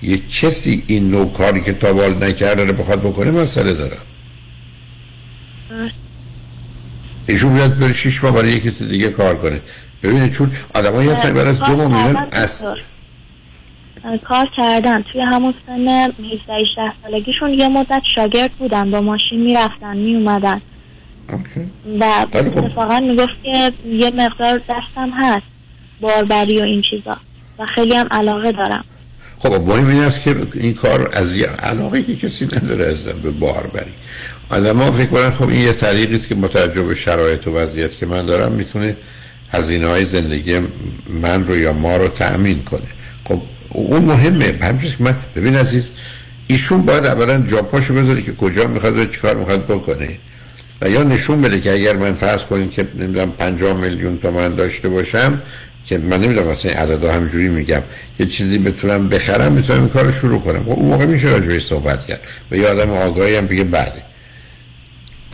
یه کسی این نوع کاری که تا بال نکرده رو بخواد بکنه مسئله دارم. ایشون بیاد بره شیش ماه برای یه کسی دیگه کار کنه. ببینید چون آدمایی هستن بعد از دو ماه میرن از. کار کردن. توی همون سن 17 18 سالگیشون یه مدت شاگرد بودن با ماشین می‌رفتن میومدن و خب. اتفاقا می‌گفت که یه مقدار دستم هست باربری و این چیزا. و خیلی هم علاقه دارم. خب مهم این است که این کار از یه علاقه که کسی نداره ازم به بار بری آدم ها فکر کنن خب این یه طریقی است که با توجه به شرایط و وضعیت که من دارم می‌تونه هزینه های زندگی من رو یا ما رو تأمین کنه. خب اون مهمه. که من ببین عزیز ایشون باید اولا جاپاشو بذاره که کجا می‌خواد و چیکار می‌خواد بکنه. و یا نشون بده که اگر من فرض کنیم که نمی‌دونم 50 میلیون تومن داشته باشم که من نمی‌دونم واسه عددا همجوری میگم یه چیزی بتونم بخرم می‌تونم این کار رو شروع کنم. خب اون موقع میشه راجعش صحبت کرد. و یه آدم آگاهی هم بگه بله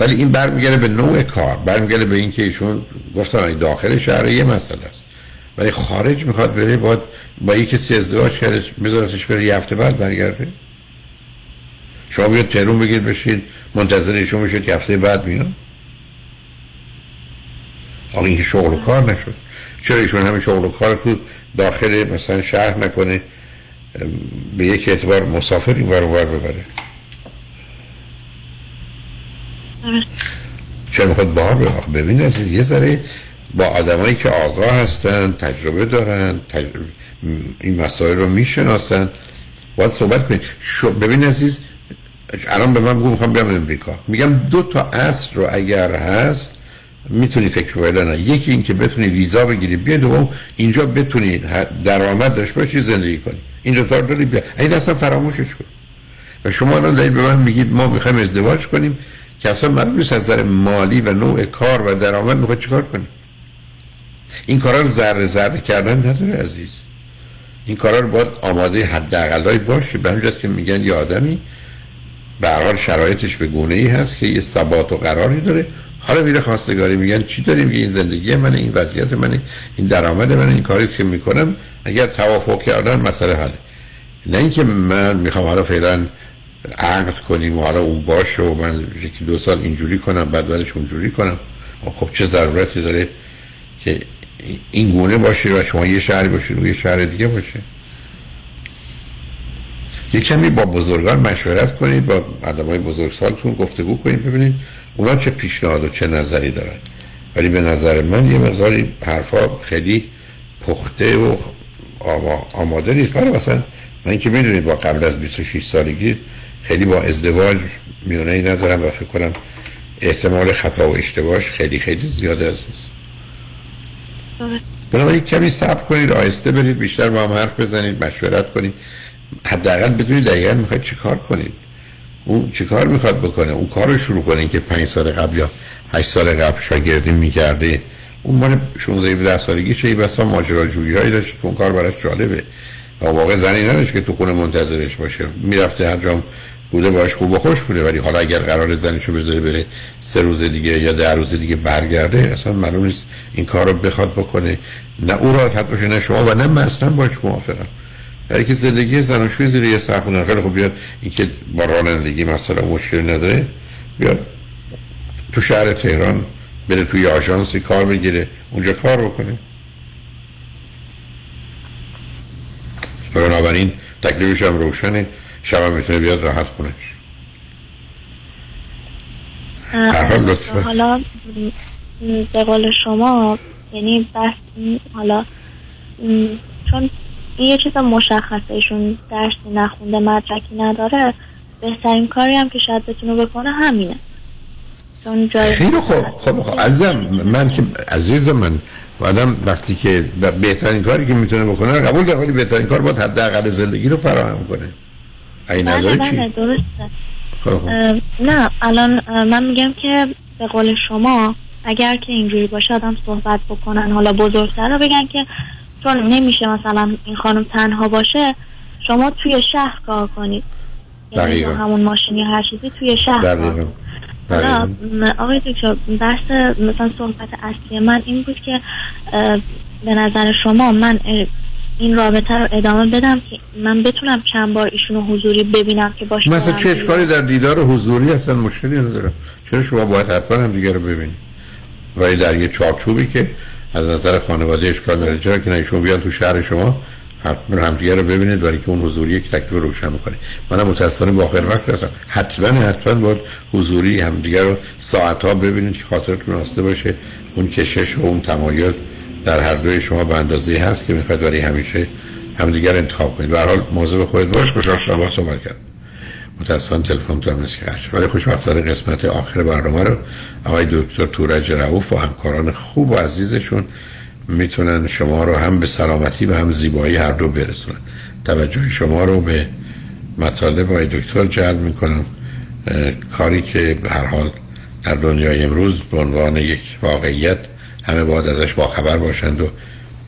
ولی این برمیگرده به نوع کار برمیگرده به اینکه ایشون گفتن داخل شهر یه مسئله است. ولی خارج می‌خواد بره باید با یه کسی ازدواج کرده بذارتش بره یه هفته بعد برگرده. شما بیاد تهرون بگید بشید منتظر ایشون بشید که هفته بعد میاد. آقا این شغل و کار نشد. چرا ایشون همه شغل و کار تو داخل مثلا شهر نکنه؟ به یک اعتبار مسافر این ور ببره. چرا می‌خواد بار ببین عزیز یه ذره با آدمایی که آگاه هستن تجربه دارن تجربه این مسائل رو می‌شناسن. باید صحبت کنید شو ببین عزیز الان به من بگو می‌خوام بیام امریکا. میگم دو تا اصل رو اگر هست می‌تونی فکر کنی نه. یکی این که بتونی ویزا بگیری بیا دوم اینجا بتونی درآمد داشته باشی زندگی کنی. این دو تا رو داری بیا. این اصلا فراموشش کن. و شما الان دارید به من میگید ما می‌خوایم ازدواج کنیم که اصلا معلوم از نظر مالی و نوع کار و درآمد می‌خواد چیکار کنیم. این کارا رو ذره ذره کردن نداره عزیز. این کارا رو باید آماده حداقلای باشه. به همین که میگن یه آدمی به هر حال شرایطش به گونه ای هست که یه ثبات و قراری داره. حالا میره خواستگاری میگن چی داریم؟ این زندگی منه این وضعیت منه این درآمد منه این کاری است که می‌کنم. اگر توافق کردن مسئله حله. نه اینکه من می‌خوام حالا فعلا عقد کنیم و حالا اون باشه و من یکی دو سال اینجوری کنم بعد بعدش اونجوری کنم. خب چه ضرورتی داره که این گونه باشه و شما یه شهری باشید و یه شهر دیگه باشه. یه کمی با بزرگان مشورت کنید با های بزرگ سالتون گفتگو کنید ببینید اونا چه پیشنهاد و چه نظری دارن. ولی به نظر من یه مقداری حرفا خیلی پخته و آماده نیست. برای مثلا من که می‌دونید با قبل از 26 سالگی خیلی با ازدواج میونه ای ندارم و فکر کنم احتمال خطا و اشتباهش خیلی خیلی زیاده است بنابراین کمی صبر کنید آهسته برید بیشتر با هم حرف بزنید مشورت کنید. حداقل بدونید دقیقا می‌خواید چی کار کنید. اون چی کار می‌خواد بکنه؟ اون کار رو شروع کنید که پنج سال قبل یا هشت سال قبل شاگردی می‌کرده. اون مال 16 17 سالگی چه بسا ماجراجویی هایی داشت که اون کار براش جالبه. و واقع زنی نداشت که تو خونه منتظرش باشه. می‌رفته هر جام بوده باش خوب و خوش بوده. ولی حالا اگر قرار زنشو بذاره بره سه روز دیگه یا ده روز دیگه برگرده اصلا معلوم نیست این کار رو بخواد بکنه. نه او راحت باشه نه شما و نه من اصلا باش موافقم. برای که زندگی زناشوی زیر یه سرخونه خیلی خوب بیاد. این که با رانندگی مثلا مشکل نداره بیاد تو شهر تهران بره توی آژانسی کار بگیره اونجا کار بکنه. بنابراین تکلیفش هم روشنه. شب می‌تونه بیاد راحت خونش. حالا به قول شما یعنی بس حالا چون یه چیز مشخصه ایشون درسی نخونده مدرکی نداره بهترین کاری هم که شاید بتونه بکنه همینه. چون جای خیلی خوب خب خب عزیزم من که عزیز من آدم وقتی که بهترین کاری که می‌تونه بکنه قبول داره ولی بهترین کار باید حداقل زندگی رو فراهم کنه. این بله، نداره بله، چی؟ درسته خب خب. نه الان من میگم که به قول شما اگر که اینجوری باشه آدم صحبت بکنن حالا بزرگتر رو بگن که چون نمیشه مثلا این خانم تنها باشه شما توی شهر کار کنید یعنی. همون ماشینی هر چیزی توی شهر دقیقا. دقیقا. آقای دکتر بحث مثلا صحبت اصلی من این بود که به نظر شما من این رابطه رو ادامه بدم که من بتونم چند بار ایشونو حضوری ببینم که باشه. مثلا چه اشکالی در دیدار حضوری اصلا مشکلی نداره. چرا شما باید حتما هم دیگه رو ببینید؟ ولی در یه چارچوبی که از نظر خانواده اشکال نداره چرا که نه ایشون بیان تو شهر شما حتما همدیگه رو ببینید برای که اون حضوری یک تکلیف رو روشن می‌کنه منم متاسفانه با آخر وقت هستم. حتما حتما باید حضوری همدیگه رو ساعت ها ببینید که خاطرتون آسته باشه. اون کشش و اون تمایل در هر دوی شما به اندازه هست که می‌خواید برای همیشه همدیگه رو انتخاب کنید. به حال مواظب خودت باش. خوشحال شدم با صحبت کردم متاسفانه تلفن تو هم نیست که. ولی خوشبختانه قسمت آخر برنامه رو آقای دکتر تورج رؤوف و همکاران خوب و عزیزشون می‌تونن شما رو هم به سلامتی و هم زیبایی هر دو برسونن. توجه شما رو به مطالب آقای دکتر جلب می‌کنم. کاری که به هر حال در دنیای امروز به عنوان یک واقعیت همه باید ازش باخبر باشند و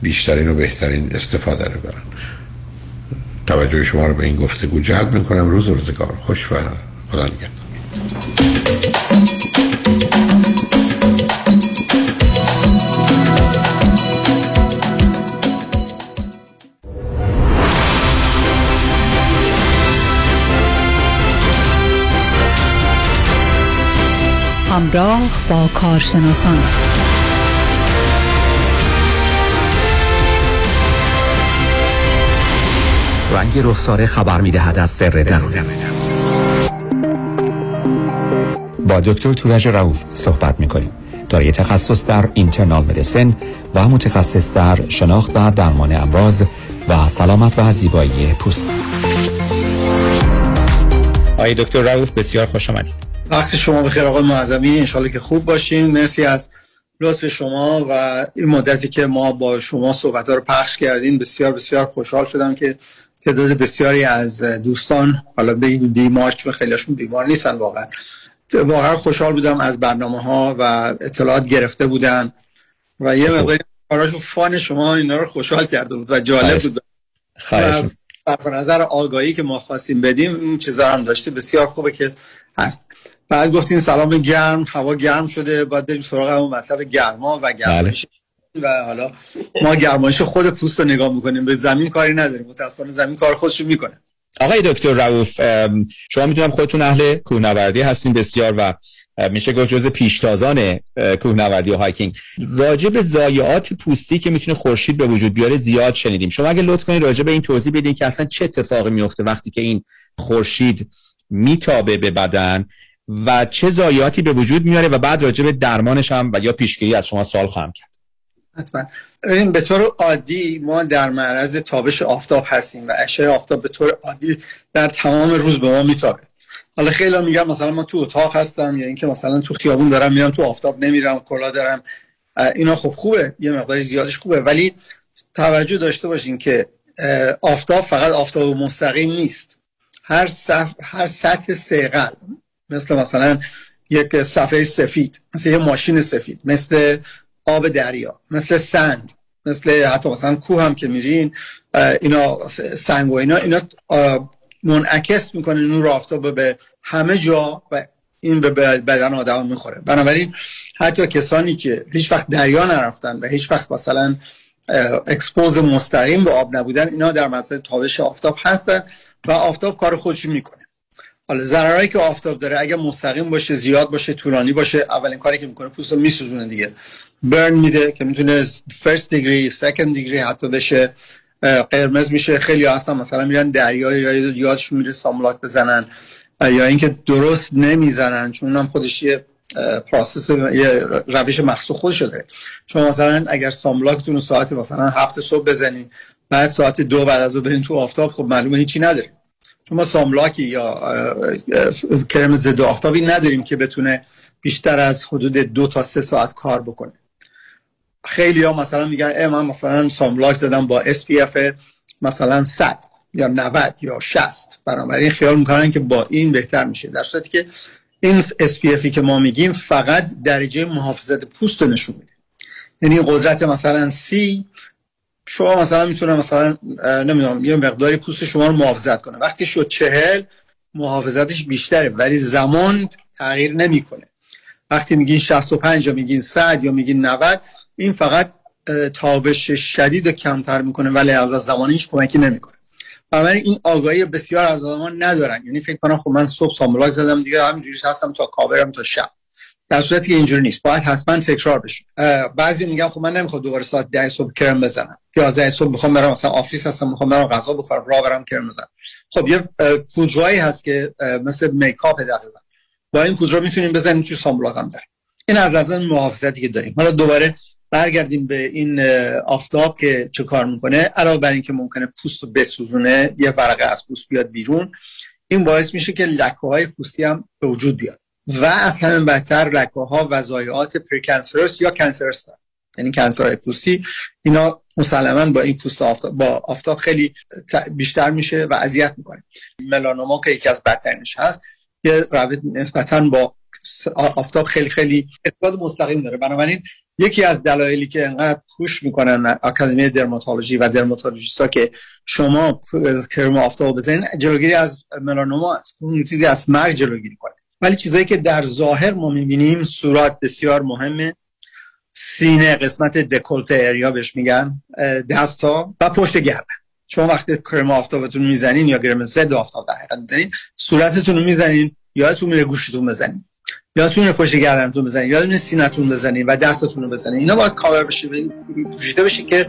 بیشترین و بهترین استفاده رو برن. توجه شما رو به این گفتگو جلب می‌کنم. روز و روزگار. خوش و خدا نگهدار. با کارشناسان. رنگ رخساره خبر می‌دهد از سر درون با دکتر تورج رؤوف صحبت می‌کنیم. دارای تخصص در اینترنال مدیسن و متخصص در شناخت و درمان امراض و سلامت و زیبایی پوست. آقای دکتر رؤوف بسیار خوش آمدید. وقت شما بخیر آقای معظمی. انشالله که خوب باشین. مرسی از لطف شما و این مدتی که ما با شما صحبت رو پخش کردیم بسیار بسیار خوشحال شدم که تعداد بسیاری از دوستان حالا بگیم بیمار چون خیلیشون بیمار نیستن واقعا واقعا خوشحال بودم از برنامه ها و اطلاعات گرفته بودن و یه مقداری کاراشو فان شما اینا رو خوشحال کرده بود و جالب. بود. خواهش صرف نظر آگاهی که ما خواستیم بدیم این چیزا هم داشته بسیار خوبه که هست. بعد گفتین سلام گرم هوا گرم شده باید بریم سراغ همون مطلب گرما و گرمایش. و حالا ما گرمایش خود پوست رو نگاه می‌کنیم به زمین کاری نداریم. متاسفانه زمین کار خودش می‌کنه. آقای دکتر رؤوف شما می‌دونم خودتون اهل کوهنوردی هستین بسیار و میشه گفت جزء پیشتازان کوهنوردی و hiking. راجع به ضایعات پوستی که می‌تونه خورشید به وجود بیاره زیاد شنیدیم. شما اگه لطف کنید راجع به این توضیح بدین که اصلا چه اتفاقی میفته وقتی که این خورشید میتابه به بدن و چه ضایعاتی به وجود میاره و بعد راجع به درمانش هم و یا پیشگیری از شما سوال خواهم کرد. حتما. ببین به طور عادی ما در معرض تابش آفتاب هستیم و اشعه آفتاب به طور عادی در تمام روز به ما میتابه. حالا خیلی میگم مثلا ما تو اتاق هستم یا اینکه مثلا تو خیابون دارم میرم تو آفتاب نمیرم کلا دارم. اینا خب خوبه یه مقدار زیادش خوبه. ولی توجه داشته باشین که آفتاب فقط آفتاب مستقیم نیست. هر صف... هر سطح سیقل مثل مثلا یک صفحه سفید مثل یه ماشین سفید مثل آب دریا مثل سند مثل حتی مثلا کوه هم که میرین اینا سنگ و اینا اینا منعکس می‌کنه نور آفتاب به همه جا و این به بدن آدم می‌خوره. بنابراین حتی کسانی که هیچ وقت دریا نرفتن و هیچ وقت مثلا expose مستقیم به آب نبودن اینا در مورد تابش آفتاب هستن و آفتاب کار خودش می‌کنه. حالا ضررهایی که آفتاب داره اگر مستقیم باشه زیاد باشه طولانی باشه اولین کاری که می‌کنه پوست رو میسوزونه دیگه. burn میده که می‌تونه first degree second degree حتی بشه قرمز میشه. خیلی هستن مثلا میرن دریا یا یادشون میره sunblock بزنن یا اینکه درست نمی‌زنن چون اونم خودش یه process یه روش مخصوص خودشو داره. چون مثلا اگر sunblock تون رو ساعت مثلا هفت صبح بزنین بعد ساعت دو بعد از برین تو آفتاب خب معلومه هیچی نداریم. چون ما sunblock ی یا کرم ضد آفتابی نداریم که بتونه بیشتر از حدود دو تا سه ساعت کار بکنه. خیلی ها مثلا میگن من مثلا sunblock زدم با SPF مثلا 100 یا 90 یا 60 بنابراین خیال می‌کنن که با این بهتر میشه. در صورتی که این SPF که ما میگیم فقط درجه محافظت پوست رو نشون میده. یعنی قدرت مثلا سی شما مثلا می‌تونه مثلا نمی‌دونم یه مقداری پوست شما رو محافظت کنه. وقتی شد چهل محافظتش بیشتره ولی زمان تغییر نمی‌کنه. وقتی میگین 65 یا میگین 100 یا میگین 90 این فقط تابش شدید رو کمتر می‌کنه ولی از زمانی هیچ کمکی نمی‌کنه. بنابراین این آگاهی بسیار از آدمان ندارن. یعنی فکر کنم خب من صبح sunblock زدم دیگه همینجوری هستم تا کاورم تا شب. در صورتی که اینجوری نیست. باید حتما تکرار بشه. بعضی میگن خب من نمی‌خوام دوباره ساعت 10 صبح کرم بزنم. 11 صبح می‌خوام برم مثلا office هستم می‌خوام برم غذا بخورم راه برم کرم بزنم. خب یه اه، پودرایی هست که مثل makeup دقیقا. با این پودرا می‌تونیم بزنیم توی سامبلاک هم داریم. این از نظر محافظتی که داریم. حالا دوباره برگردیم به این آفتاب که چه کار می‌کنه. علاوه بر اینکه ممکنه پوست رو بسوزونه یه ورقه از پوست بیاد بیرون این باعث میشه که لکه های پوستی هم به وجود بیاد. و از همه بدتر لکه ها و ضایعات پرکنسرس یا کنسرس دارن. یعنی کنسرهای پوستی اینا مسلما با این پوست آفتاب با آفتاب خیلی بیشتر میشه و اذیت می‌کنه. ملانوما که یکی از بدترینش هست یه روش نسبتا با آفتاب خیلی خیلی ارتباط مستقیم داره. بنابراین یکی از دلایلی که انقدر پوش می‌کنن اکادمی درماتولوژی و درماتولوژیستا که شما کرم آفتاب بزنین جلوگیری از ملانوما می‌تونه از مرگ جلوگیری کنه. ولی چیزایی که در ظاهر ما می‌بینیم صورت بسیار مهمه. سینه قسمت دکولته اریا بهش میگن دستا و پشت گردن شما وقتی کرم آفتابتون می‌زنین یا کرم ضد آفتاب در حقیقت می‌زنین صورتتون رو می‌زنین یادتون میره گوشتون بزنین. یادتون پشت گردنتون بزنین. یادتون سینتون بزنین و دستتون رو بزنین. اینا باید کاور بشه پوشیده بشه که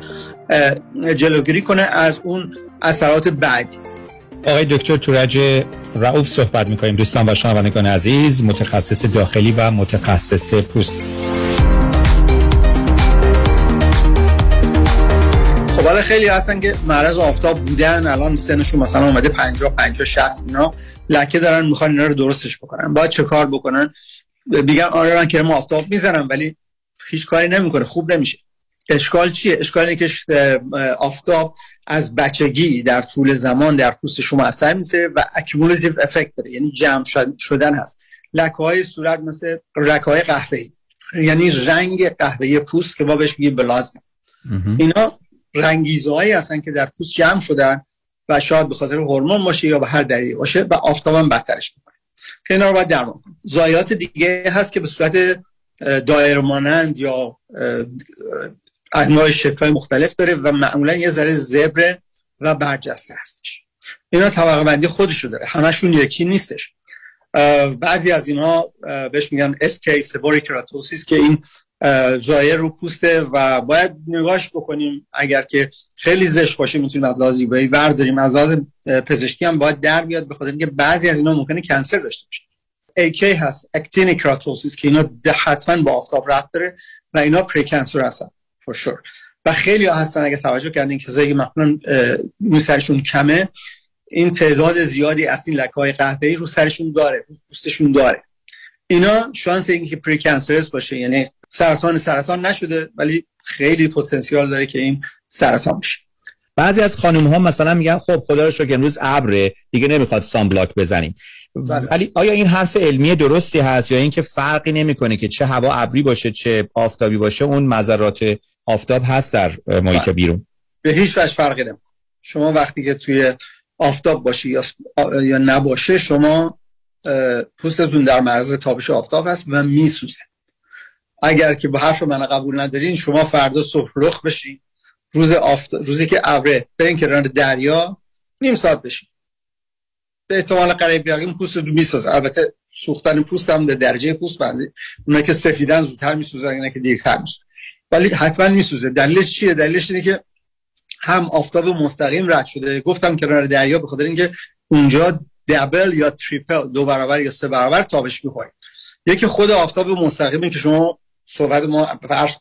جلوگیری کنه از اون اثرات بعدی. آقای دکتر تورج رؤوف صحبت می‌کنیم. دوستان و شنوندگان عزیز متخصص داخلی و متخصص پوست. خب حالا خیلی هستن که معرض آفتاب بودن الان سنشون مثلا اومده 50 50 60 اینا. لکه دارن می‌خوان اینا رو درستش بکنن. باید چه کار بکنن؟ میگن آره من کرم آفتاب می‌زنم ولی هیچ کاری نمی‌کنه خوب نمیشه. اشکال چیه؟ اشکال اینه که آفتاب از بچگی در طول زمان در پوست شما اثر می‌ذاره و accumulative effect داره یعنی جمع شد- شدن هست. لکه های صورت مثل لکه های قهوه‌ای یعنی رنگ قهوه‌ای پوست که ما بهش میگیم بلازم. اینا رنگیزهایی هستن که در پوست جمع شدن و شاید به خاطر هورمون باشه یا به هر دلیلی باشه و آفتاب هم بدترش می‌کنه. که اینا رو باید درمان کنیم. ضایعات دیگه هست که به صورت اه، دایره مانند یا انواع شکل‌های مختلف داره و معمولا یه ذره زبر و برجسته هستش. اینا طبقه بندی خودشو داره. همشون یکی نیستش. بعضی از اینا بهش میگن SK سبوری کراتوسیس که این جایه رو پوسته و باید نگاش بکنیم اگر که خیلی زشت باشه می‌تونیم از لحاظ زیبایی ورداریم. از لحاظ پزشکی هم باید در بیاد به خاطر اینکه بعضی از اینا ممکنه کنسر داشته باشه. AK هست اکتین کراتوسیس که اینا حتما با آفتاب ربط داره و اینا پری کنسر هستن for sure. و خیلی ها هستن اگه توجه کردین کسایی که مثلا سرشون کمه این تعداد زیادی از این لکه های قهوه‌ای رو سرشون داره پوستشون داره. اینا شانس اینکه پری کنسرس باشه یعنی سرطان سرطان نشده ولی خیلی پتانسیال داره که این سرطان بشه بعضی از خانم ها مثلا میگن خب خدا رو شکر امروز ابره دیگه نمی‌خواد سان بلاک بزنیم. بله. ولی آیا این حرف علمی درستی هست یا اینکه فرقی نمی‌کنه که چه هوا ابری باشه چه آفتابی باشه؟ اون مذرات آفتاب هست در محیط بله. بیرون. به هیچ وجه فرقی نمی‌کنه. شما وقتی که توی آفتاب باشی یا, یا نباشه شما پوستتون در معرض تابش آفتاب هست و میسوزه. اگر که به حرف من قبول ندارین شما فردا صبح رخ بشین. روز آفت... روزی که ابره برین کنار دریا نیم ساعت بشین. به احتمال قریب یقین پوست رو می‌سازه البته سوختن پوست هم در درجه پوست بنده. اونا که سفیدن زودتر میسوزن اینا که دیرتر میسوزن. ولی حتما میسوزه. دلیلش چیه؟ دلیلش اینه که هم آفتاب مستقیم رد شده. گفتم کنار دریا به خاطر اینکه اونجا دبل یا تریپل دو برابر یا سه برابر تابش می‌خورید یکی خود آفتاب مستقیمه که شما صحبت ما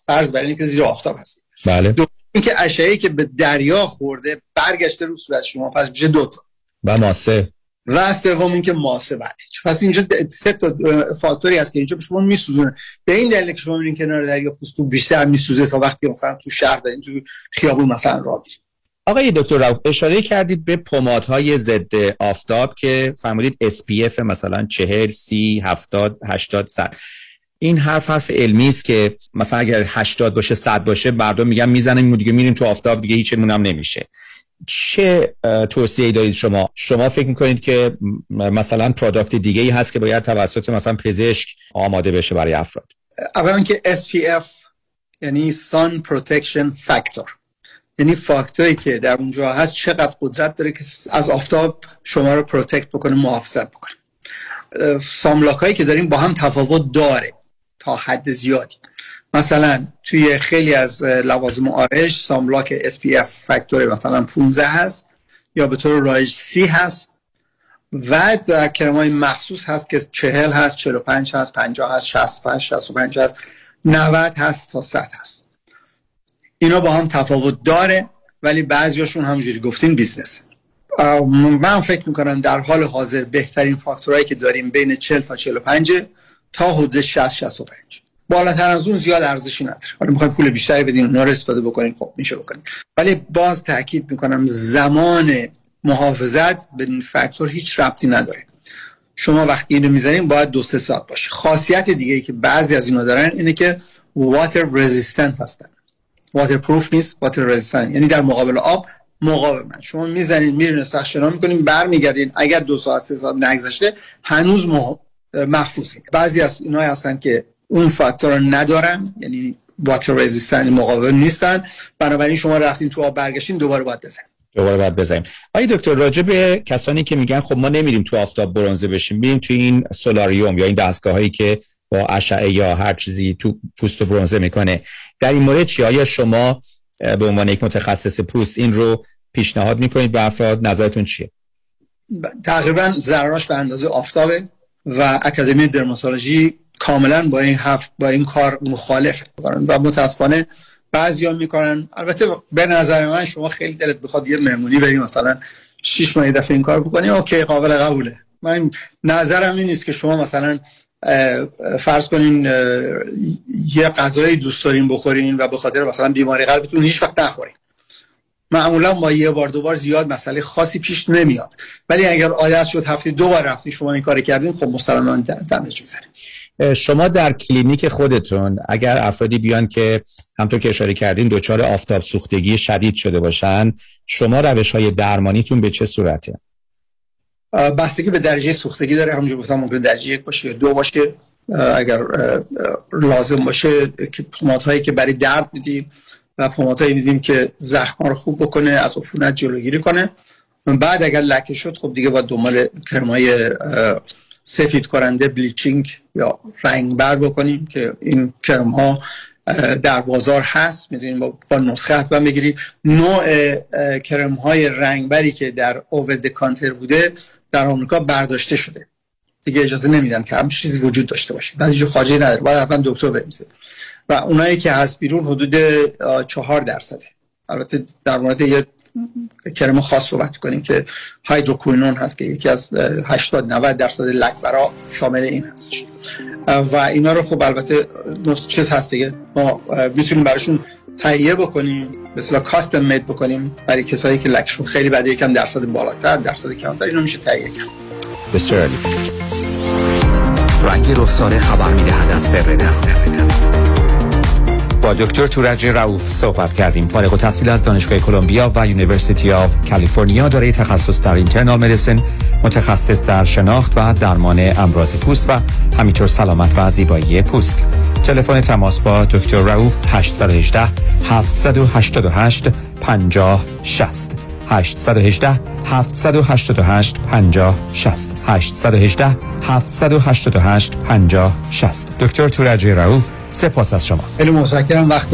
فرض بر که زیر آفتاب هست بله. دو اینکه اشعه‌ای که به دریا خورده برگشته رو صورت شما پس میشه دو تا. و ماسه و سوم اینکه ماسه بله پس اینجا سه تا فاکتوری هست که اینجا به شما میسوزونه. به این دلیل که شما میرین کنار دریا پوستو بیشتر میسوزه تا وقتی مثلا تو شهر دارین تو خیابون مثلا راه آقای دکتر راوف اشاره کردید به پمادهای ضد آفتاب که فرمودید SPF مثلا 40 30 70 80 100 این حرف حرف علمی است که مثلا اگر 80 باشه 100 باشه مردم میگن می‌زنیم دیگه میریم تو آفتاب دیگه هیچمون هم نمیشه. چه توصیه دارید شما؟ شما فکر می‌کنید که مثلا product دیگه ای هست که باید توسط مثلا پزشک آماده بشه برای افراد؟ اولا که SPF یعنی Sun Protection Factor. یعنی فاکتوری که در اونجا هست چقدر قدرت داره که از آفتاب شما رو protect بکنه محافظت بکنه. sunblock هایی که داریم با هم تفاوت داره تا حد زیادی. مثلا توی خیلی از لوازم آرایش sunblock SPF factor مثلا 15 هست یا به طور رایج 30 هست و در کرم های مخصوص هست که 40 هست 45 هست 50 هست 65 65 هست 90 هست تا 100 هست. اینا با هم تفاوت داره ولی بعضیاشون همجوری گفتین business. من فکر می‌کنم در حال حاضر بهترین فاکتورهایی که داریم بین 40 تا 45 تا حدود 60 65 بالاتر از اون زیاد ارزشی نداره. حالا می‌خوایم پول بیشتری بدین اونا رو استفاده بکنیم خب میشه بکنیم ولی باز تاکید می‌کنم زمان محافظت به این فاکتور هیچ ربطی نداره. شما وقتی اینو می‌زنین باید دو سه ساعت باشه. خاصیت دیگه ای که بعضی از اینا دارن اینه که واتر رزिस्टنت هستن. واتر پروف نیست واتر رزیستن یعنی در مقابل آب مقاومن شما می‌زنید میرین سخشنا می‌کنین برمیگردین اگر دو ساعت سه ساعت نگذشته هنوز محفوظه. بعضی از اینا هستن که اون فاکتور رو ندارن یعنی واتر رزیستن مقاوم نیستن. بنابراین شما رفتین تو آب برگشتین دوباره باید بزنید. دوباره باید بزنیم. آیا دکتر راجع به کسانی که میگن خب ما نمیریم تو آفتاب برنزه بشیم میریم تو این سولاریوم یا این دستگاه هایی که با اشعه یا هر چیزی تو پوست برونزه می‌کنه. در این مورد چی آیا شما به عنوان یک متخصص پوست این رو پیشنهاد می‌کنید به افراد؟ نظرتون چیه؟ تقریبا ضرراش به اندازه آفتابه و اکادمی درماتولوژی کاملا با این هفت با این کار مخالفه. و متاسفانه بعضیا می‌کنن. البته به نظر من شما خیلی دلت بخواد یه مهمونی بریم مثلا شش ماه دفعه این کار بکنی اوکی قابل قبوله. من نظرم این نیست که شما مثلا فرض کنین یه غذای دوست دارین بخورین و به خاطر مثلا بیماری قلبتون هیچ وقت نخورین. معمولا ما یه بار دو بار زیاد مسئله خاصی پیش نمیاد. ولی اگر عادت شد هفته دو بار رفتی شما این کار کردین خب مسلما دمج می‌زنه شما در کلینیک خودتون اگر افرادی بیان که همطور که اشاره کردین دچار آفتاب سوختگی شدید شده باشن شما روش های درمانیتون به چه صورته؟ بستگی به درجه سوختگی داره. همونجور گفتم ممکن درجه یک باشه یا دو باشه. اگر لازم باشه که هایی که برای درد میدیم و هایی میدیم که زخم رو خوب بکنه از عفونت جلوگیری کنه. بعد اگر لکه شد خب دیگه باید دنبال کرمای سفید کننده بلیچینگ یا رنگبر بکنیم که این کرم ها در بازار هست. می‌دونیم با, با نسخه حتما بگیریم. نوع کرم های رنگبری که در اوور کانتر بوده در آمریکا برداشته شده. دیگه اجازه نمیدن که هم چیزی وجود داشته باشه. بعد خارجی نداره. باید حتما دکتر بمیزه و اونایی که هست بیرون حدود چهار درصده. البته در مورد یه کرم خاص صحبت کنیم که هایدروکوینون هست که یکی از 80 90 درصد لکبرا شامل این هستش. و اینا رو خب البته چیز هست دیگه. ما می‌تونیم براشون تهیه بکنیم مثلا کاستم مید بکنیم برای کسایی که لکشون خیلی بده یکم درصد بالاتر درصد کمتر اینو میشه تهیه کرد. بسیار رنگ رخساره خبر می‌دهد از سر دست. با دکتر تورج رؤوف صحبت کردیم. فارغ التحصیل از دانشگاه کلمبیا و University of California دارای تخصص در internal medicine متخصص در شناخت و درمان امراض پوست و همینطور سلامت و زیبایی پوست. تلفن تماس با دکتر رؤوف 818 788 50 60 818 788 50 60 818 788 50 60 دکتر تورج رؤوف سپاس از شما. خیلی متشکرم وقت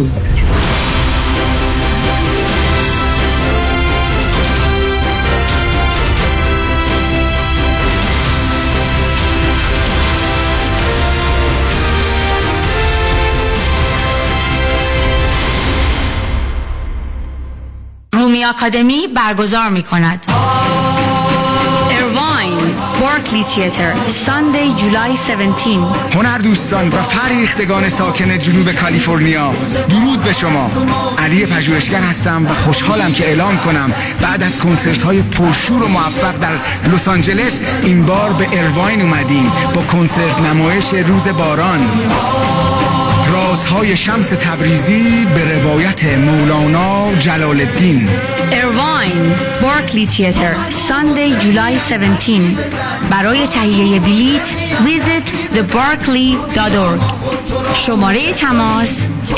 رومی آکادمی برگزار می کند بارکلی تیتر ساندی جولای 17 هنر دوستان و فریختگان ساکن جنوب کالیفرنیا. درود به شما. علی پژوهشگر هستم و خوشحالم که اعلام کنم بعد از کنسرت های پرشور و موفق در لس آنجلس این بار به ارواین اومدیم با کنسرت نمایش روز باران. رازهای شمس تبریزی به روایت مولانا جلال الدین ارواین بارکلی تیتر ساندی جولای 17 برای تهیه بلیت ویزیت thebarclay.org شماره تماس 818-290-0965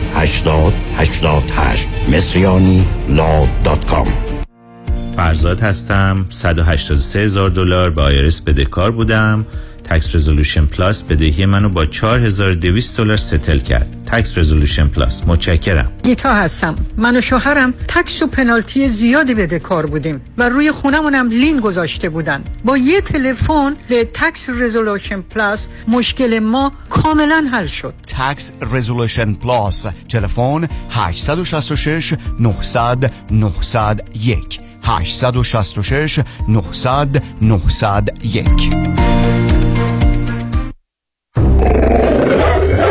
80 88 Mesriani Law dot com. فرزاد هستم. 183 هزار دلار به IRS بدهکار بودم. Tax Resolution Plus بدهی منو با 4200 دلار settle کرد. Tax Resolution Plus متشکرم. گیتا هستم. من و شوهرم tax و پنالتی زیادی بده کار بودیم و روی خونمونم lien گذاشته بودن. با یه تلفن به Tax Resolution Plus مشکل ما کاملا حل شد. Tax Resolution Plus تلفن 866 900 901 866 900 901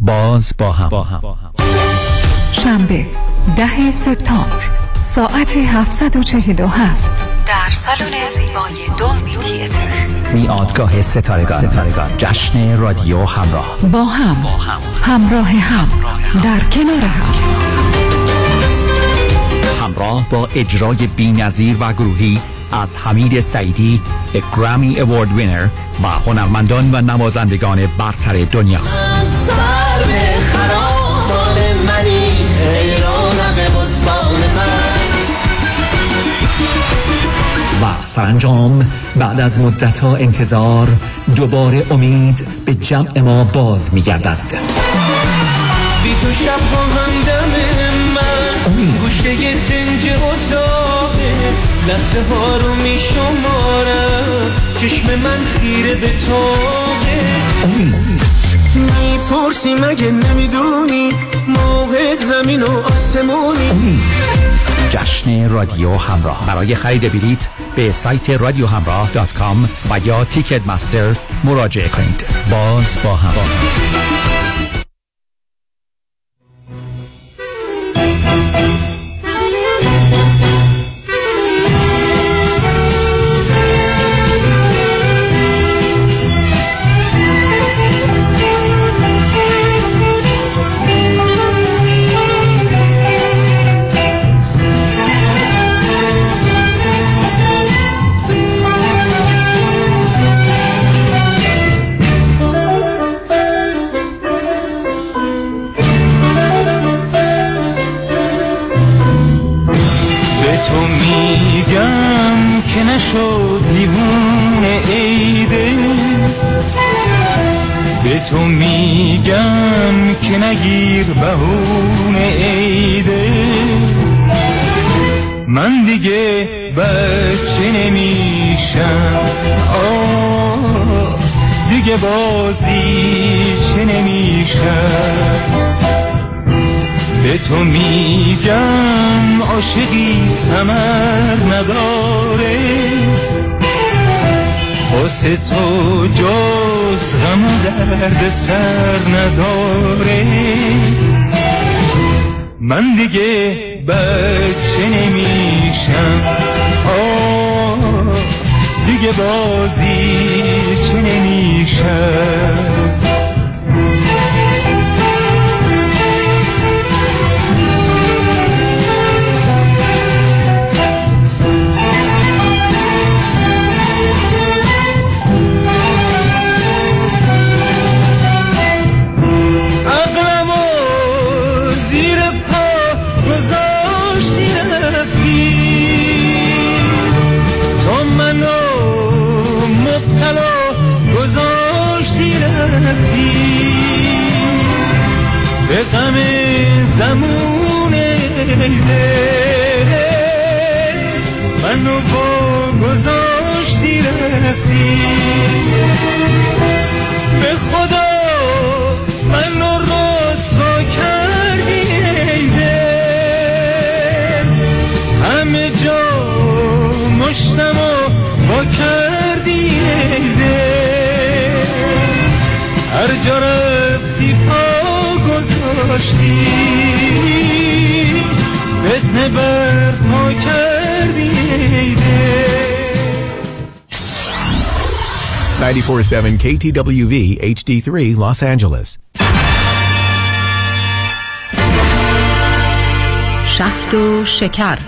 باز با هم, با هم. شنبه ده سپتامبر ساعت 747 در سالن زیبای دولبی تیتر میادگاه ستارگان. ستارگان. جشن رادیو همراه. با هم. همراه هم. در کنار هم. همراه با اجرای بینظیر و گروهی از حمید سعیدی گرامی اوارد وینر و هنرمندان و نوازندگان برتر دنیا. سر به خرامان منی ای رونق بستان من و سرانجام بعد از مدتها انتظار دوباره امید به جمع ما باز میگردد. بی تو شب ها همدم من امید. گوشه دنج اتاقه. لحظه ها رو می شمارم چشم من خیره به تاقه. امید. می‌پرسی مگه نمی‌دونی؟ موه زمین و آسمونی. جشن رادیو همراه. برای خرید بلیت به سایت رادیو همراه دات کام و یا تیکت مستر مراجعه کنید. باز با هم. تو میگم که نگیر بهونه ایده من دیگه بچه نمیشم. آه دیگه بازی چه نمیشم. به تو میگم عاشقی سمر نداره. واسه تو جز غم و درد سر نداره. من دیگه بچه نمیشم. دیگه بازی چه نمیشم غم زمون منو با گذاشتی رفتی. به خدا منو رسوا کردی همه جا مشتم و با کردی هر جا گذاشتی فتنه بر ما کردی 947 KTWV HD3 Los Angeles. شهد و شکر.